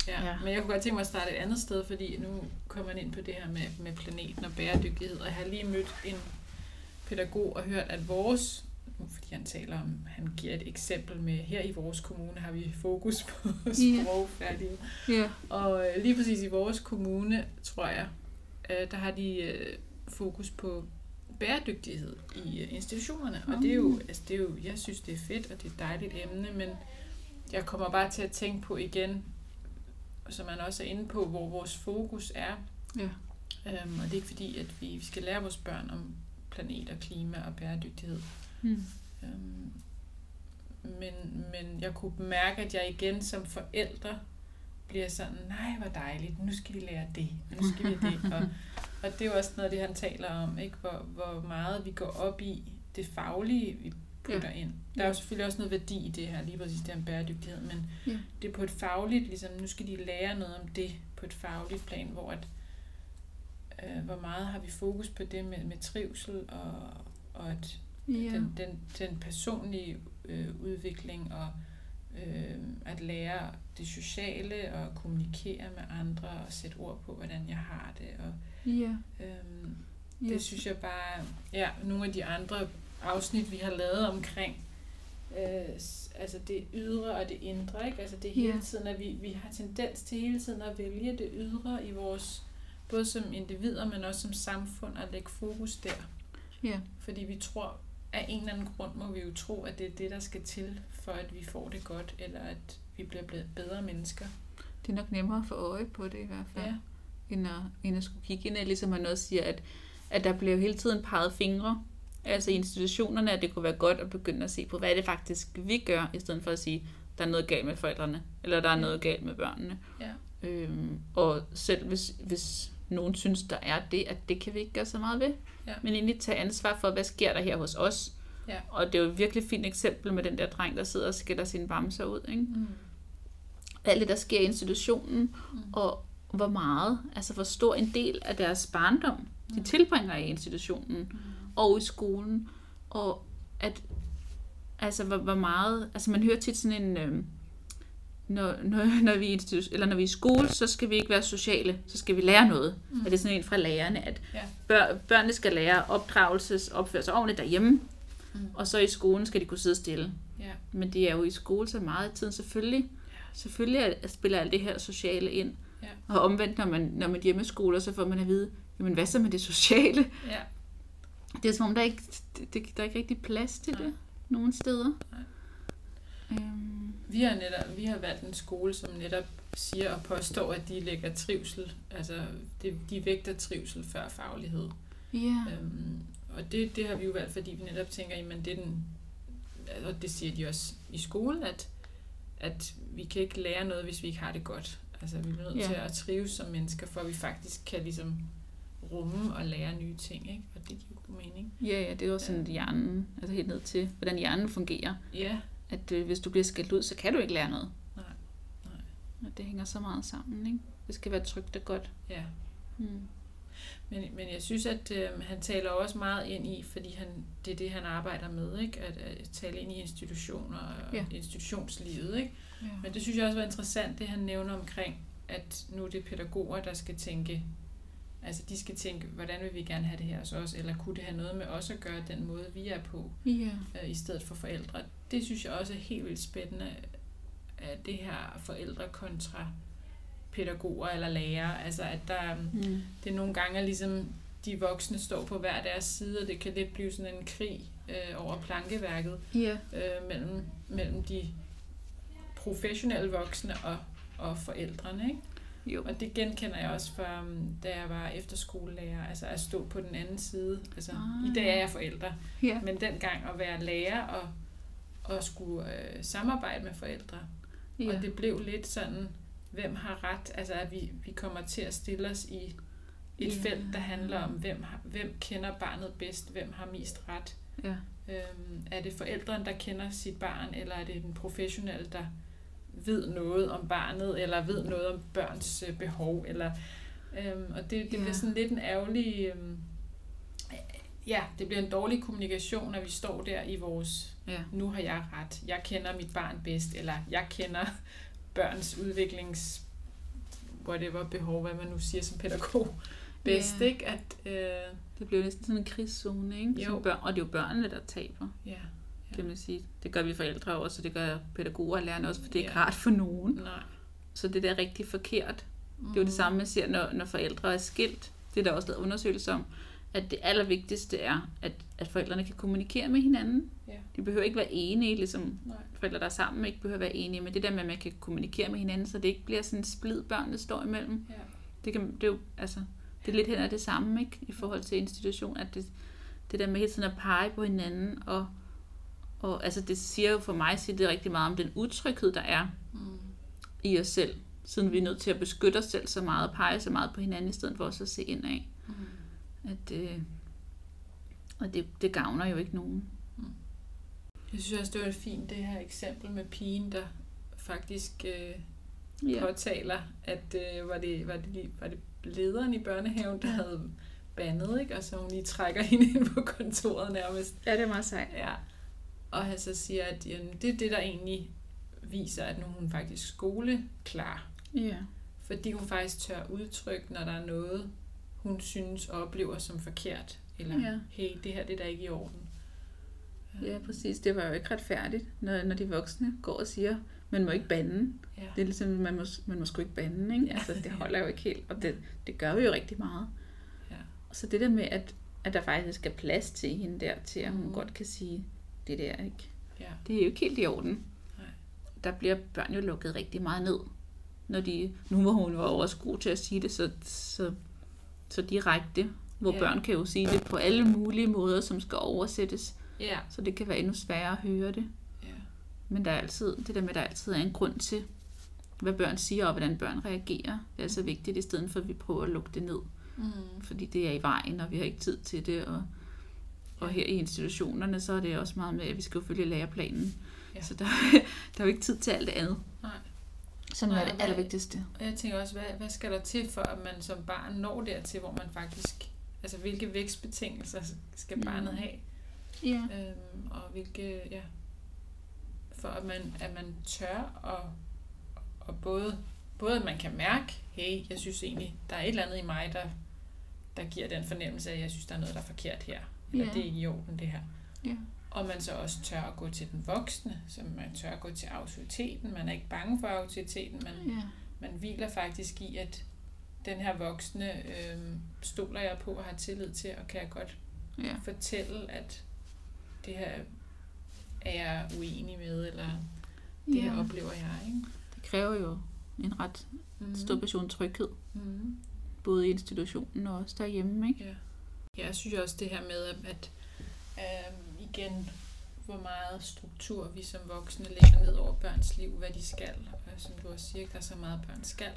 Ja, Ja. Men jeg kunne godt tænke mig at starte et andet sted, fordi nu kommer man ind på det her med, med planeten og bæredygtighed, og jeg har lige mødt en pædagog og hørt, at vores, fordi han taler om, han giver et eksempel med, her i vores kommune har vi fokus på sprogfærdighed. Ja. Og øh, lige præcis i vores kommune, tror jeg, øh, der har de øh, fokus på bæredygtighed i institutionerne. Og det er, jo, altså, det er jo, jeg synes, det er fedt, og det er et dejligt emne, men jeg kommer bare til at tænke på igen, som man også er inde på, hvor vores fokus er. Ja. Øhm, og det er ikke fordi, at vi skal lære vores børn om planet og klima og bæredygtighed. Mm. Øhm, men, men jeg kunne mærke, at jeg igen som forældre bliver sådan, nej, hvor dejligt, nu skal vi lære det, nu skal vi det. Og, og det er jo også noget af det, han taler om, ikke? Hvor, hvor meget vi går op i det faglige, vi putter ja. ind. Der er jo selvfølgelig også noget værdi i det her, lige præcis det her bæredygtighed, men Ja. det er på et fagligt, ligesom nu skal de lære noget om det på et fagligt plan, hvor at, øh, hvor meget har vi fokus på det med, med trivsel og, og at Ja. den, den, den personlige øh, udvikling og øh, at lære det sociale og kommunikere med andre og sætte ord på, hvordan jeg har det. Og, Ja. Ja. det synes jeg bare, ja, nogle af de andre afsnit, vi har lavet omkring, øh, altså det ydre og det indre, ikke? Altså det hele Ja. tiden, at vi, vi har tendens til hele tiden at vælge det ydre i vores, både som individer, men også som samfund, at lægge fokus der. Ja. Fordi vi tror, af en eller anden grund må vi jo tro, at det er det, der skal til, for at vi får det godt, eller at vi bliver bedre mennesker. Det er nok nemmere at få øje på det i hvert fald, Ja. end, at, end at skulle kigge ind, ligesom man også siger, at, at der bliver hele tiden peget fingre, altså i institutionerne, at det kunne være godt at begynde at se på, hvad er det faktisk, vi gør, i stedet for at sige, der er noget galt med forældrene, eller der er noget galt med børnene. Ja. Øhm, og selv hvis, hvis nogen synes, der er det, at det kan vi ikke gøre så meget ved, Ja. men egentlig tage ansvar for, hvad sker der her hos os. Ja. Og det er jo et virkelig fint eksempel med den der dreng, der sidder og skælder sine bamser ud. Ikke? Mm. alt det, der sker i institutionen, mm. og hvor meget, altså hvor stor en del af deres barndom, de tilbringer i institutionen mm. og i skolen, og at Altså, hvor, hvor meget... Altså, man hører tit sådan en... Øh, når, når, når, vi er eller når vi er i skole, så skal vi ikke være sociale, så skal vi lære noget. Mm. Og det er sådan en fra lærerne, at Ja. bør, børnene skal lære opdragelses, opføre sig ordentligt derhjemme, Mm. og så i skolen skal de kunne sidde stille. Ja. Men de er jo i skole så meget i tiden, selvfølgelig. Selvfølgelig er- spiller alt det her sociale ind. Ja. Og omvendt, når man, når man er hjemmeskoler, så får man at vide, jamen hvad så med det sociale? ja. Det er som om, der er ikke, det, det, der er ikke rigtig plads til Nej. det nogen steder. Nej. Øhm, Vi har, netop, vi har valgt en skole, som netop siger og påstår, at de lægger trivsel, altså det, de vægter trivsel før faglighed. ja. Øhm, og det, det har vi jo valgt, fordi vi netop tænker, jamen det er den, og det siger de også i skolen, at, at vi kan ikke lære noget, hvis vi ikke har det godt. Altså vi er nødt Ja. til at trives som mennesker, for at vi faktisk kan ligesom rumme og lære nye ting, ikke? Og det giver god mening. Ja, ja, det er jo sådan hjernen, altså helt ned til, hvordan hjernen fungerer. Ja, At øh, hvis du bliver skældt ud, så kan du ikke lære noget. Nej, nej. Og det hænger så meget sammen, ikke? Det skal være trygt og godt. ja. Mm. Men, men jeg synes, at øh, han taler også meget ind i, fordi han, det er det, han arbejder med, ikke? At, at tale ind i institutioner og Ja. institutionslivet. Ikke? Ja. Men det synes jeg også var interessant, det han nævner omkring, at nu er det pædagoger, der skal tænke, altså de skal tænke, hvordan vil vi gerne have det her hos os, eller kunne det have noget med os at gøre, den måde vi er på, Ja. øh, i stedet for forældre. Det synes jeg også er helt vildt spændende, at det her forældre kontra pædagoger eller lærere, altså at der, Mm. det nogle gange er ligesom, de voksne står på hver deres side, og det kan lidt blive sådan en krig øh, over plankeværket Ja. øh, mellem, mellem de professionelle voksne og, og forældrene. Ikke? Jo. Og det genkender jeg også fra, um, da jeg var efterskolelærer, altså at stå på den anden side. Altså, Ah. I dag er jeg forældre, Ja. men dengang at være lærer og, og skulle øh, samarbejde med forældre. Ja. Og det blev lidt sådan, hvem har ret? Altså at vi, vi kommer til at stille os i et Ja. felt, der handler om, hvem, har, hvem kender barnet bedst, hvem har mest ret. ja. Øhm, er det forældren, der kender sit barn, eller er det den professionelle, der ved noget om barnet, eller ved noget om børns øh, behov? Eller, øhm, og det, det Ja. bliver sådan lidt en ærgerlig... Øhm, ja, det bliver en dårlig kommunikation, når vi står der i vores ja. nu har jeg ret, jeg kender mit barn bedst, eller jeg kender børns udviklings whatever behov, hvad man nu siger som pædagog, bedst, Ja. ikke? At, øh, Det bliver næsten sådan en krigszone, ikke? Jo. Som Børn, og det er jo børnene, der taber, ja, kan man sige. Det gør vi forældre også, og det gør pædagoger og lærerne også, for det er ikke Ja. rart for nogen. nej. Så det der er rigtig forkert. Det er jo det samme, man ser, når, når forældre er skilt. Det er der også lavet undersøgelser om, at det allervigtigste er, at, at forældrene kan kommunikere med hinanden. Ja. De behøver ikke være enige, ligesom Nej. forældre, der er sammen, ikke behøver være enige, men det der med, at man kan kommunikere med hinanden, så det ikke bliver sådan en splid, børnene står imellem. Ja. Det, kan, det er jo, altså, det er lidt hen ad det samme, ikke? I forhold til institution, at det, det der med hele tiden at pege på hinanden, og, og altså, det siger jo for mig, siger det rigtig meget om den utryghed, der er Mm. i os selv, siden vi er nødt til at beskytte os selv så meget, og pege så meget på hinanden, i stedet for også at se indad. Mm. At, øh, og det, det gavner jo ikke nogen. Jeg synes også, det var fint, det her eksempel med pigen, der faktisk øh, Ja. påtaler, at øh, var, det, var, det, var det lederen i børnehaven, der Ja. havde bandet, ikke? og så hun lige trækker hende ind på kontoret nærmest. ja, det er meget sejt. Ja. Og han så siger, at jamen, det er det, der egentlig viser, at nu er hun faktisk skoleklar. Ja. Fordi hun faktisk tør udtrykke, når der er noget, hun synes og oplever som forkert. Eller, Ja. hey, det her det er da ikke i orden. ja, præcis. Det var jo ikke retfærdigt, når, når de voksne går og siger, man må ikke bande. Ja. Det er ligesom, man må, man må sgu ikke bande, ikke? Ja. Altså, det holder jo ikke helt, og det, det gør vi jo rigtig meget. Ja. Så det der med, at, at der faktisk er plads til hende der, til at hun Mhm. godt kan sige, det der ikke. Ja. Det er jo ikke helt i orden. Nej. Der bliver børn jo lukket rigtig meget ned. Når de, nu hvor hun var også god til at sige det så, så, så direkte, hvor ja. børn kan jo sige det på alle mulige måder, som skal oversættes, Ja. så det kan være endnu sværere at høre det. ja. Men der er altid, det der med, at der altid er en grund til, hvad børn siger og hvordan børn reagerer. Det er så vigtigt, i stedet for at vi prøver at lukke det ned. Mm. Fordi det er i vejen, og vi har ikke tid til det. Og, og her i institutionerne, så er det også meget med, at vi skal følge læreplanen. Ja. Så der, der er jo ikke tid til alt det andet. Nej. Som er det allervigtigste. Og jeg tænker også, hvad, hvad skal der til, for at man som barn når dertil, hvor man faktisk... Altså, hvilke vækstbetingelser skal Mm. barnet have? Ja. Øhm, og hvilke, ja, for at man, at man tør og, og både, både at man kan mærke, hey, jeg synes egentlig, der er et eller andet i mig, der, der giver den fornemmelse af, at jeg synes, der er noget, der er forkert her. Eller Ja. det er ikke i orden, det her. Ja. Og man så også tør at gå til den voksne, så man tør at gå til autoriteten. Man er ikke bange for autoriteten, man, Ja. man hviler faktisk i, at den her voksne øh, stoler jeg på og har tillid til, og kan jeg godt Ja. fortælle, at det her er jeg uenig med, eller det her ja. oplever jeg. Ikke? Det kræver jo en ret Mm. stor portion tryghed, Mm. både i institutionen og også derhjemme, ikke? Ja. jeg synes også det her med, at, at øhm, igen, hvor meget struktur vi som voksne lægger ned over børns liv, hvad de skal. Og som du også siger, der er så meget børn skal.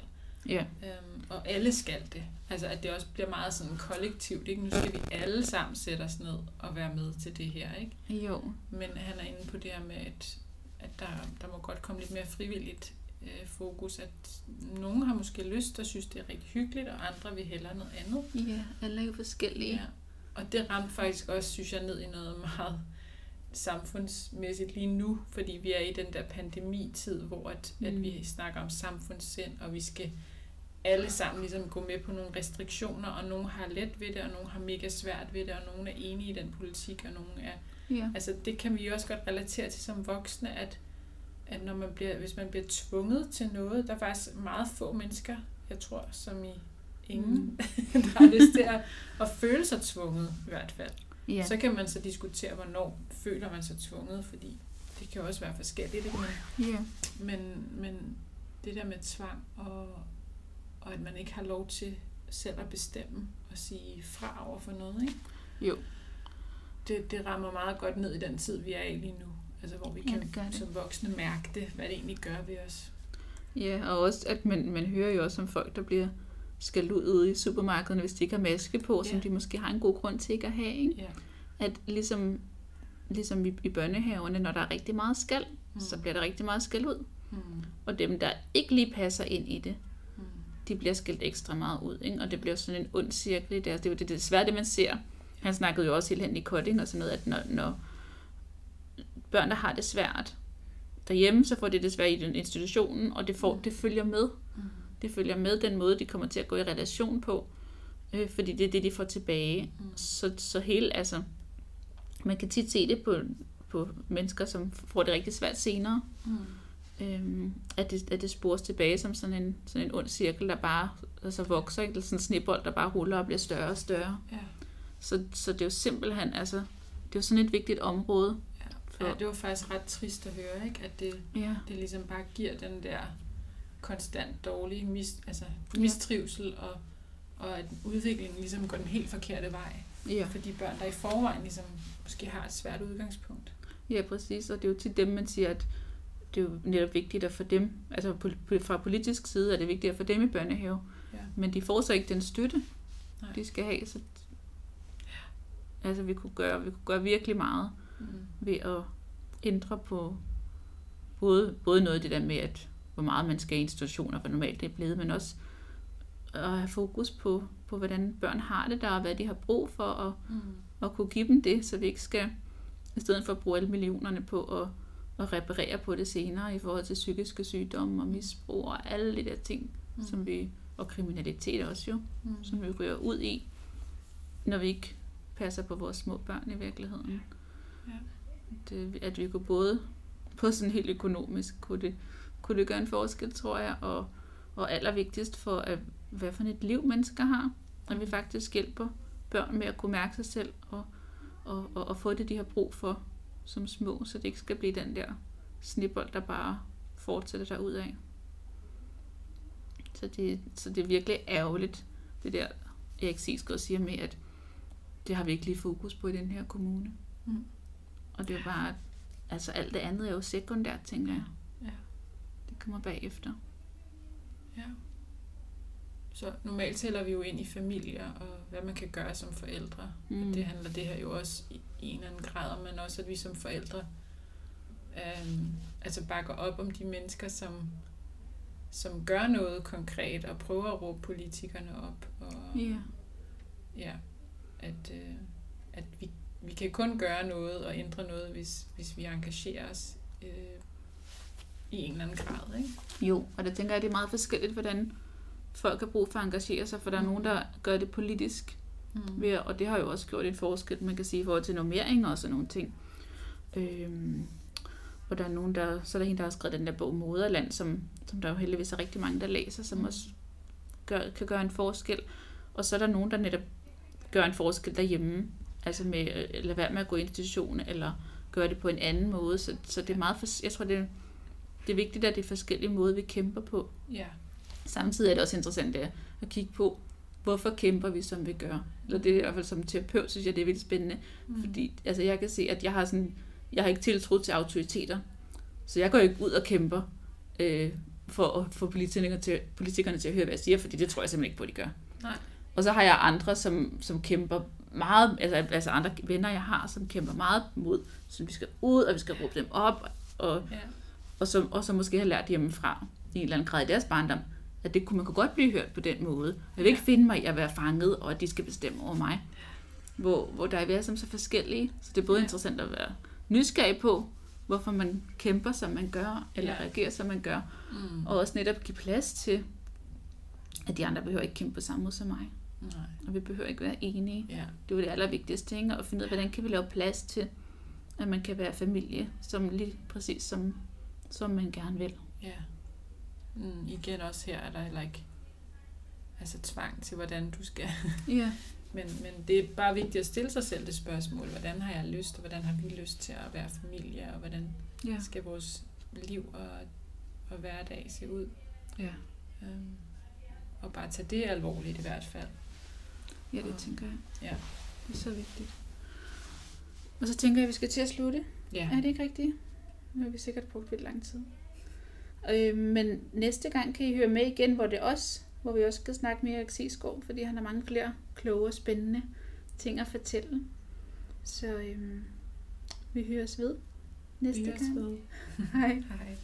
Ja. Øhm, og alle skal det. Altså at det også bliver meget sådan kollektivt. Ikke? Nu skal vi alle sammen sætte os ned og være med til det her. Ikke? Jo. Men han er inde på det her med, at, at der, der må godt komme lidt mere frivilligt øh, fokus. At nogen har måske lyst og synes, det er rigtig hyggeligt, og andre vil hellere noget andet. Ja, alle er jo forskellige. Ja. Og det ramte faktisk også, synes jeg, ned i noget meget samfundsmæssigt lige nu, fordi vi er i den der pandemitid, hvor at, mm. at vi snakker om samfundssind, og vi skal alle sammen ligesom gå med på nogle restriktioner, og nogen har let ved det, og nogen har mega svært ved det, og nogen er enige i den politik, og nogen er... Ja. Altså det kan vi også godt relatere til som voksne, at, at når man bliver, hvis man bliver tvunget til noget, der er faktisk meget få mennesker, jeg tror, som i ingen, Mm. der har lyst til at, at føle sig tvunget i hvert fald. Ja. Så kan man så diskutere, hvornår føler man sig tvunget, fordi det kan også være forskelligt, ikke? Men, ja. men, men det der med tvang, og, og at man ikke har lov til selv at bestemme og sige fra over for noget, ikke? Jo. Det, det rammer meget godt ned i den tid, vi er i lige nu. Altså hvor vi Ja, kan det. som voksne mærke det, hvad det egentlig gør ved os. Ja, og også, at man, man hører jo også om folk, der bliver skældt ud ude i supermarkederne, hvis de ikke har maske på, Ja. som de måske har en god grund til ikke at have. Ikke? Ja. At ligesom, ligesom i, i børnehaverne, når der er rigtig meget skal, mm. så bliver der rigtig meget skæld ud. Mm. Og dem, der ikke lige passer ind i det, Mm. de bliver skældt ekstra meget ud. Ikke? Og det bliver sådan en ond cirkel i deres. Det er jo det, det er desværre det, man ser. Han snakkede jo også helt hen i Kolding og sådan noget, at når, når børn, der har det svært derhjemme, så får det det svært i den institutionen, og det, får, det følger med. Mm. Det følger med den måde, de kommer til at gå i relation på, øh, fordi det er det, de får tilbage. Mm. Så, så hele, altså, man kan tit se det på, på mennesker, som får det rigtig svært senere, Mm. øhm, at, det, at det spores tilbage som sådan en, sådan en ond cirkel, der bare altså vokser, ikke? Eller sådan en snebold, der bare ruller og bliver større og større. Ja. Så, så det er jo simpelthen, altså, det er jo sådan et vigtigt område. Ja. ja, det var faktisk ret trist at høre, ikke? At det, Ja, det ligesom bare giver den der konstant dårlige mis, altså Ja. mistrivsel, og, og at udviklingen ligesom går den helt forkerte vej. ja. For de børn, der i forvejen ligesom måske har et svært udgangspunkt. ja, præcis. Og det er jo til dem, man siger, at det er jo netop vigtigt at få dem, altså fra politisk side er det vigtigt at få dem i børnehave. Ja. Men de får så ikke den støtte, Nej. de skal have. Så, altså vi kunne, gøre, vi kunne gøre virkelig meget Mm. ved at ændre på både, både noget af det der med, at hvor meget man skal i institutioner, hvor normalt det er blevet, men også at have fokus på, på hvordan børn har det der, og hvad de har brug for, og, Mm. og kunne give dem det, så vi ikke skal, i stedet for at bruge alle millionerne på at, at reparere på det senere i forhold til psykiske sygdomme og misbrug og alle de der ting, Mm. som vi, og kriminalitet også jo, Mm. som vi ryger ud i, når vi ikke passer på vores små børn i virkeligheden. Ja. Det, at vi kunne både på sådan helt økonomisk, kunne det, kunne det gøre en forskel, tror jeg, og, og allervigtigst for, at, hvad for et liv mennesker har, at vi faktisk hjælper børn med at kunne mærke sig selv og, og, og, og få det, de har brug for som små, så det ikke skal blive den der snibbold, der bare fortsætter derud af. Så det, så det er virkelig ærgerligt, det der Erik Sisgaard siger med, at det har virkelig fokus på i den her kommune. Mm. Og det er bare, altså alt det andet er jo sekundært, tænker jeg. Kommer bagefter. Ja. Så normalt tæller vi jo ind i familier, og hvad man kan gøre som forældre. Mm. Det handler det her jo også i, i en eller anden grad om, men også at vi som forældre øhm, altså bakker op om de mennesker, som, som gør noget konkret og prøver at råbe politikerne op. Og, Ja. ja, at, øh, at vi, vi kan kun gøre noget og ændre noget, hvis, hvis vi engagerer os øh, i en eller anden grad, ikke? Jo, og det tænker jeg, det er meget forskelligt, hvordan folk har brug for at engagere sig, for der er nogen, der gør det politisk, Mm. ved, at- og det har jo også gjort en forskel, man kan sige, i forhold til normering og sådan nogle ting. Øhm, og der er nogen, der, så er der en, der har skrevet den der bog Moderland, som, som der jo heldigvis er rigtig mange, der læser, som også gør, kan gøre en forskel. Og så er der nogen, der netop gør en forskel derhjemme, altså med at lade være med at gå i institution, eller gøre det på en anden måde. Så, så det er meget, fors- jeg tror, det er, det er vigtigt, at det er forskellige måder, vi kæmper på. Ja. Samtidig er det også interessant det at kigge på, hvorfor kæmper vi, som vi gør. Eller det er i hvert fald som terapeut, synes jeg, det er vildt spændende. Mm. Fordi altså, jeg kan se, at jeg har, sådan, jeg har ikke tiltro til autoriteter. Så jeg går ikke ud og kæmper øh, for at få politikerne til, politikerne til at høre, hvad jeg siger, fordi det tror jeg simpelthen ikke på, de gør. Nej. Og så har jeg andre, som, som kæmper meget, altså, altså andre venner, jeg har, som kæmper meget mod, som vi skal ud, og vi skal råbe dem op, og Ja. Og som, og som måske har lært hjemmefra i en eller anden grad i deres barndom, at det kunne man kunne godt blive hørt på den måde. Jeg vil ikke finde mig i at være fanget, og at de skal bestemme over mig. Hvor, hvor der er vi sammen så forskellige, så det er både Ja. interessant at være nysgerrig på, hvorfor man kæmper, som man gør, eller Ja. ja. reagerer, som man gør, Mm. og også netop give plads til, at de andre behøver ikke kæmpe på samme måde som mig, Nej. og vi behøver ikke være enige. Ja. Det var det allervigtigste, ikke? at finde ud af, hvordan kan vi lave plads til, at man kan være familie, som lige præcis som, som man gerne vil. Ja. Mm, igen også her er der heller ikke altså tvang til, hvordan du skal. Ja. Men, men det er bare vigtigt at stille sig selv det spørgsmål, hvordan har jeg lyst, og hvordan har vi lyst til at være familie, og hvordan Ja. skal vores liv og, og hverdag se ud. Ja. Øhm, og bare tage det alvorligt i hvert fald. Ja, det Og- tænker jeg. Ja. Det er så vigtigt. Og så tænker jeg, at vi skal til at slutte. Ja. Er det ikke rigtigt? Nu har vi sikkert brugt lidt lang tid. Øh, men næste gang kan I høre med igen, hvor det os, hvor vi også skal snakke mere Axelskov, fordi han har mange flere kloge og spændende ting at fortælle. Så øhm, vi høres ved næste Vi høres gang. ved. Hej. Hej.